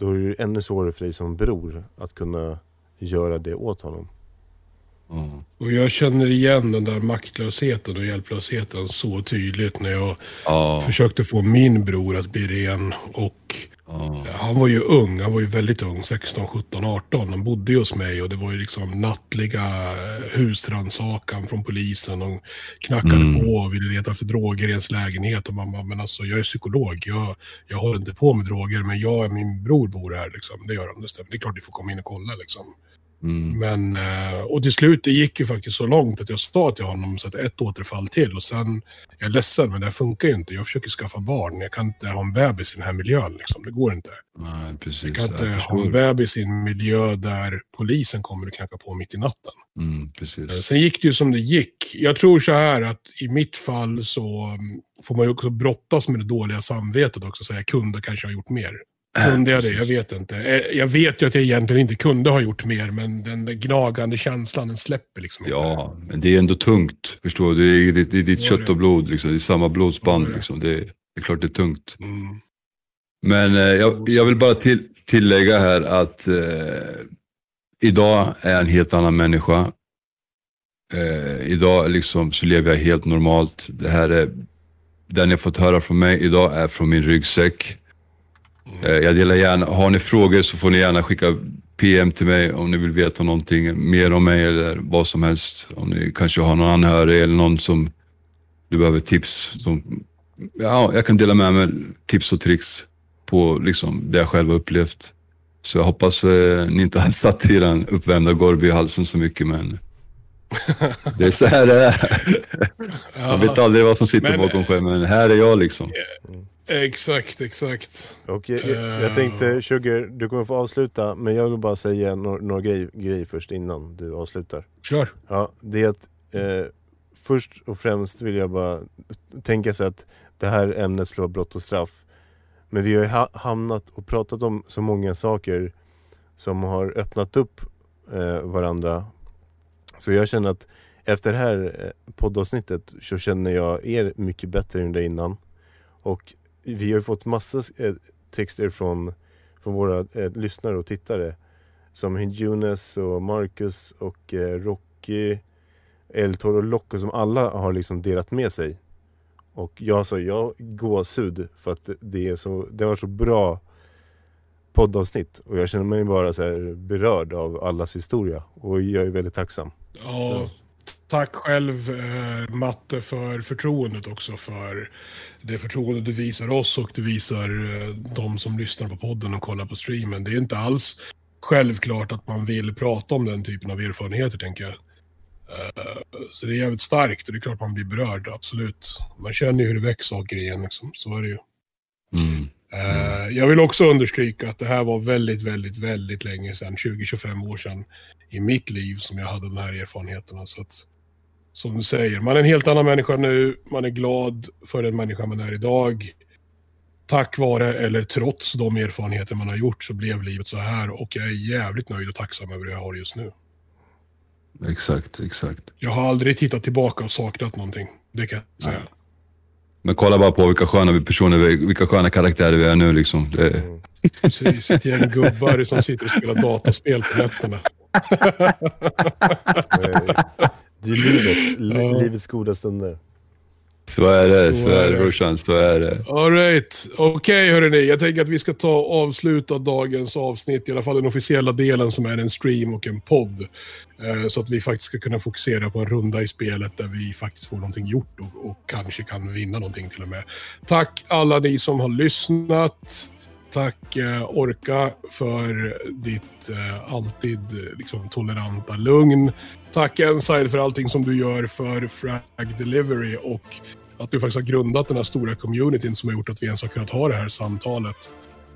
Då är det ännu svårare för dig som bror att kunna göra det åt honom. Mm. Och jag känner igen den där maktlösheten och hjälplösheten så tydligt när jag mm. försökte få min bror att bli ren. Och Mm. Han var ju ung, han var ju väldigt ung, 16, 17, 18. Han bodde ju hos mig och det var ju liksom nattliga husrannsakan från polisen. De knackade mm. på och ville leta efter droger i ens lägenhet. Och man bara, men alltså jag är psykolog, jag, jag håller inte på med droger, men jag och min bror bor här liksom. Det gör han, det stämmer. Det är klart du får komma in och kolla liksom. Mm. Men, eh, och till slut, det gick ju faktiskt så långt att jag sa till honom så att ett återfall till och sen, jag är ledsen men det här funkar ju inte. Jag försöker skaffa barn, jag kan inte ha en bebis i den här miljön liksom. Det går inte. Nej, precis. Jag kan inte jag ha en bebis i en miljö där polisen kommer och knackar på mitt i natten. Mm, precis. Eh, sen gick det ju som det gick. Jag tror så här att i mitt fall så mm, får man ju också brottas med det dåliga samvetet också. Så jag kunde kanske ha gjort mer. Kunde jag det? Jag vet inte. Eh, jag vet ju att jag egentligen inte kunde ha gjort mer, men den gnagande känslan, den släpper liksom inte. Ja, men det är ändå tungt. Förstår du? Det är, det, är ditt kött och blod, liksom. det är samma blodsband. Det. Liksom. Det, är, det är klart det är tungt. Mm. Men eh, jag, jag, vill bara till, tillägga här att eh, idag är jag en helt annan människa. Eh, idag liksom så lever jag helt normalt. Det här är, det ni har fått höra från mig idag är från min ryggsäck. Eh, jag delar gärna, har ni frågor så får ni gärna skicka PM till mig om ni vill veta någonting mer om mig eller vad som helst. Om ni kanske har någon anhörig eller någon som du behöver tips. Som, ja, jag kan dela med mig tips och tricks på liksom, det jag själv har upplevt. Så jag hoppas eh, ni inte har satt i den uppvärmda Gorby i halsen så mycket men det är så här det är. Man vet aldrig vad som sitter men, bakom skärmen, men här är jag liksom. Exakt, exakt. Och jag, jag, jag tänkte, Sugar, du kommer få avsluta, men jag vill bara säga några, några grejer, grejer först innan du avslutar. Kör! Ja, det är att eh, först och främst vill jag bara tänka sig att det här ämnet skulle vara brott och straff. Men vi har ju ha, hamnat och pratat om så många saker som har öppnat upp eh, varandra. Så jag känner att efter det här eh, poddavsnittet så känner jag er mycket bättre än det innan. Och vi har ju fått massa eh, texter från, från våra eh, lyssnare och tittare. Som Hinjunes och Marcus och eh, Rocky, Eltor och Loco som alla har liksom delat med sig. Och jag sa, jag gåshud för att det, är så, det var så bra poddavsnitt. Och jag känner mig bara så här berörd av allas historia. Och jag är väldigt tacksam. Ja, tack själv eh, Matte för förtroendet också. För det förtroende du visar oss och du visar eh, de som lyssnar på podden och kollar på streamen. Det är inte alls självklart att man vill prata om den typen av erfarenheter tänker jag. Eh, så det är jävligt starkt och det är klart man blir berörd, absolut. Man känner ju hur det väcks saker igen, liksom. så är det ju. Mm. Mm. Jag vill också understryka att det här var väldigt, väldigt, väldigt länge sedan, 20-25 år sedan i mitt liv som jag hade de här erfarenheterna. Så att, som du säger, man är en helt annan människa nu, man är glad för den människa man är idag. Tack vare eller trots de erfarenheter man har gjort så blev livet så här och jag är jävligt nöjd och tacksam över det jag har just nu. Exakt, exakt. Jag har aldrig tittat tillbaka och saknat någonting. Det kan jag säga. Nej. Men kolla bara på vilka sköna personer, vilka sköna karaktärer vi är nu liksom. Det... Mm. Precis, ett gäng gubbar som sitter och spelar dataspel på nätterna. det är livet, livets goda stunder. Så är det, så, så är det brorsan, så är det. Alright, okej okay, hörrni. Jag tänker att vi ska ta och avsluta dagens avsnitt, i alla fall den officiella delen som är en stream och en podd. Eh, så att vi faktiskt ska kunna fokusera på en runda i spelet där vi faktiskt får någonting gjort och, och kanske kan vinna någonting till och med. Tack alla ni som har lyssnat. Tack eh, Orka för ditt eh, alltid liksom, toleranta lugn. Tack Enside för allting som du gör för Frag Delivery och att du faktiskt har grundat den här stora communityn som har gjort att vi ens har kunnat ha det här samtalet.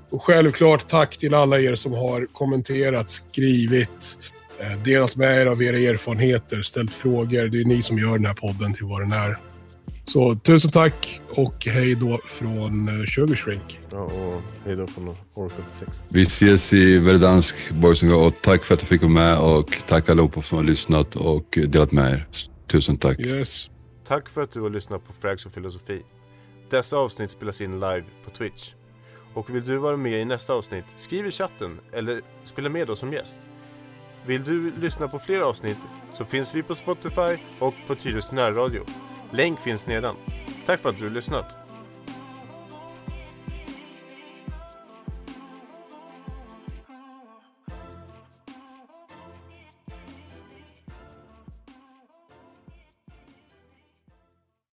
Och självklart tack till alla er som har kommenterat, skrivit, eh, delat med er av era erfarenheter, ställt frågor. Det är ni som gör den här podden till vad den är. Så tusen tack och hej då från uh, Sugar Shrink. Ja, och hej då från År 76. Vi ses i Verdansk, boys och tack för att du fick vara med och tack allihopa som har lyssnat och delat med er. Tusen tack. Yes. Tack för att du har lyssnat på Frags och filosofi. Dessa avsnitt spelas in live på Twitch. Och vill du vara med i nästa avsnitt, skriv i chatten eller spela med oss som gäst. Vill du lyssna på fler avsnitt så finns vi på Spotify och på Tyresö närradio. Länk finns nedan. Tack för att du har lyssnat.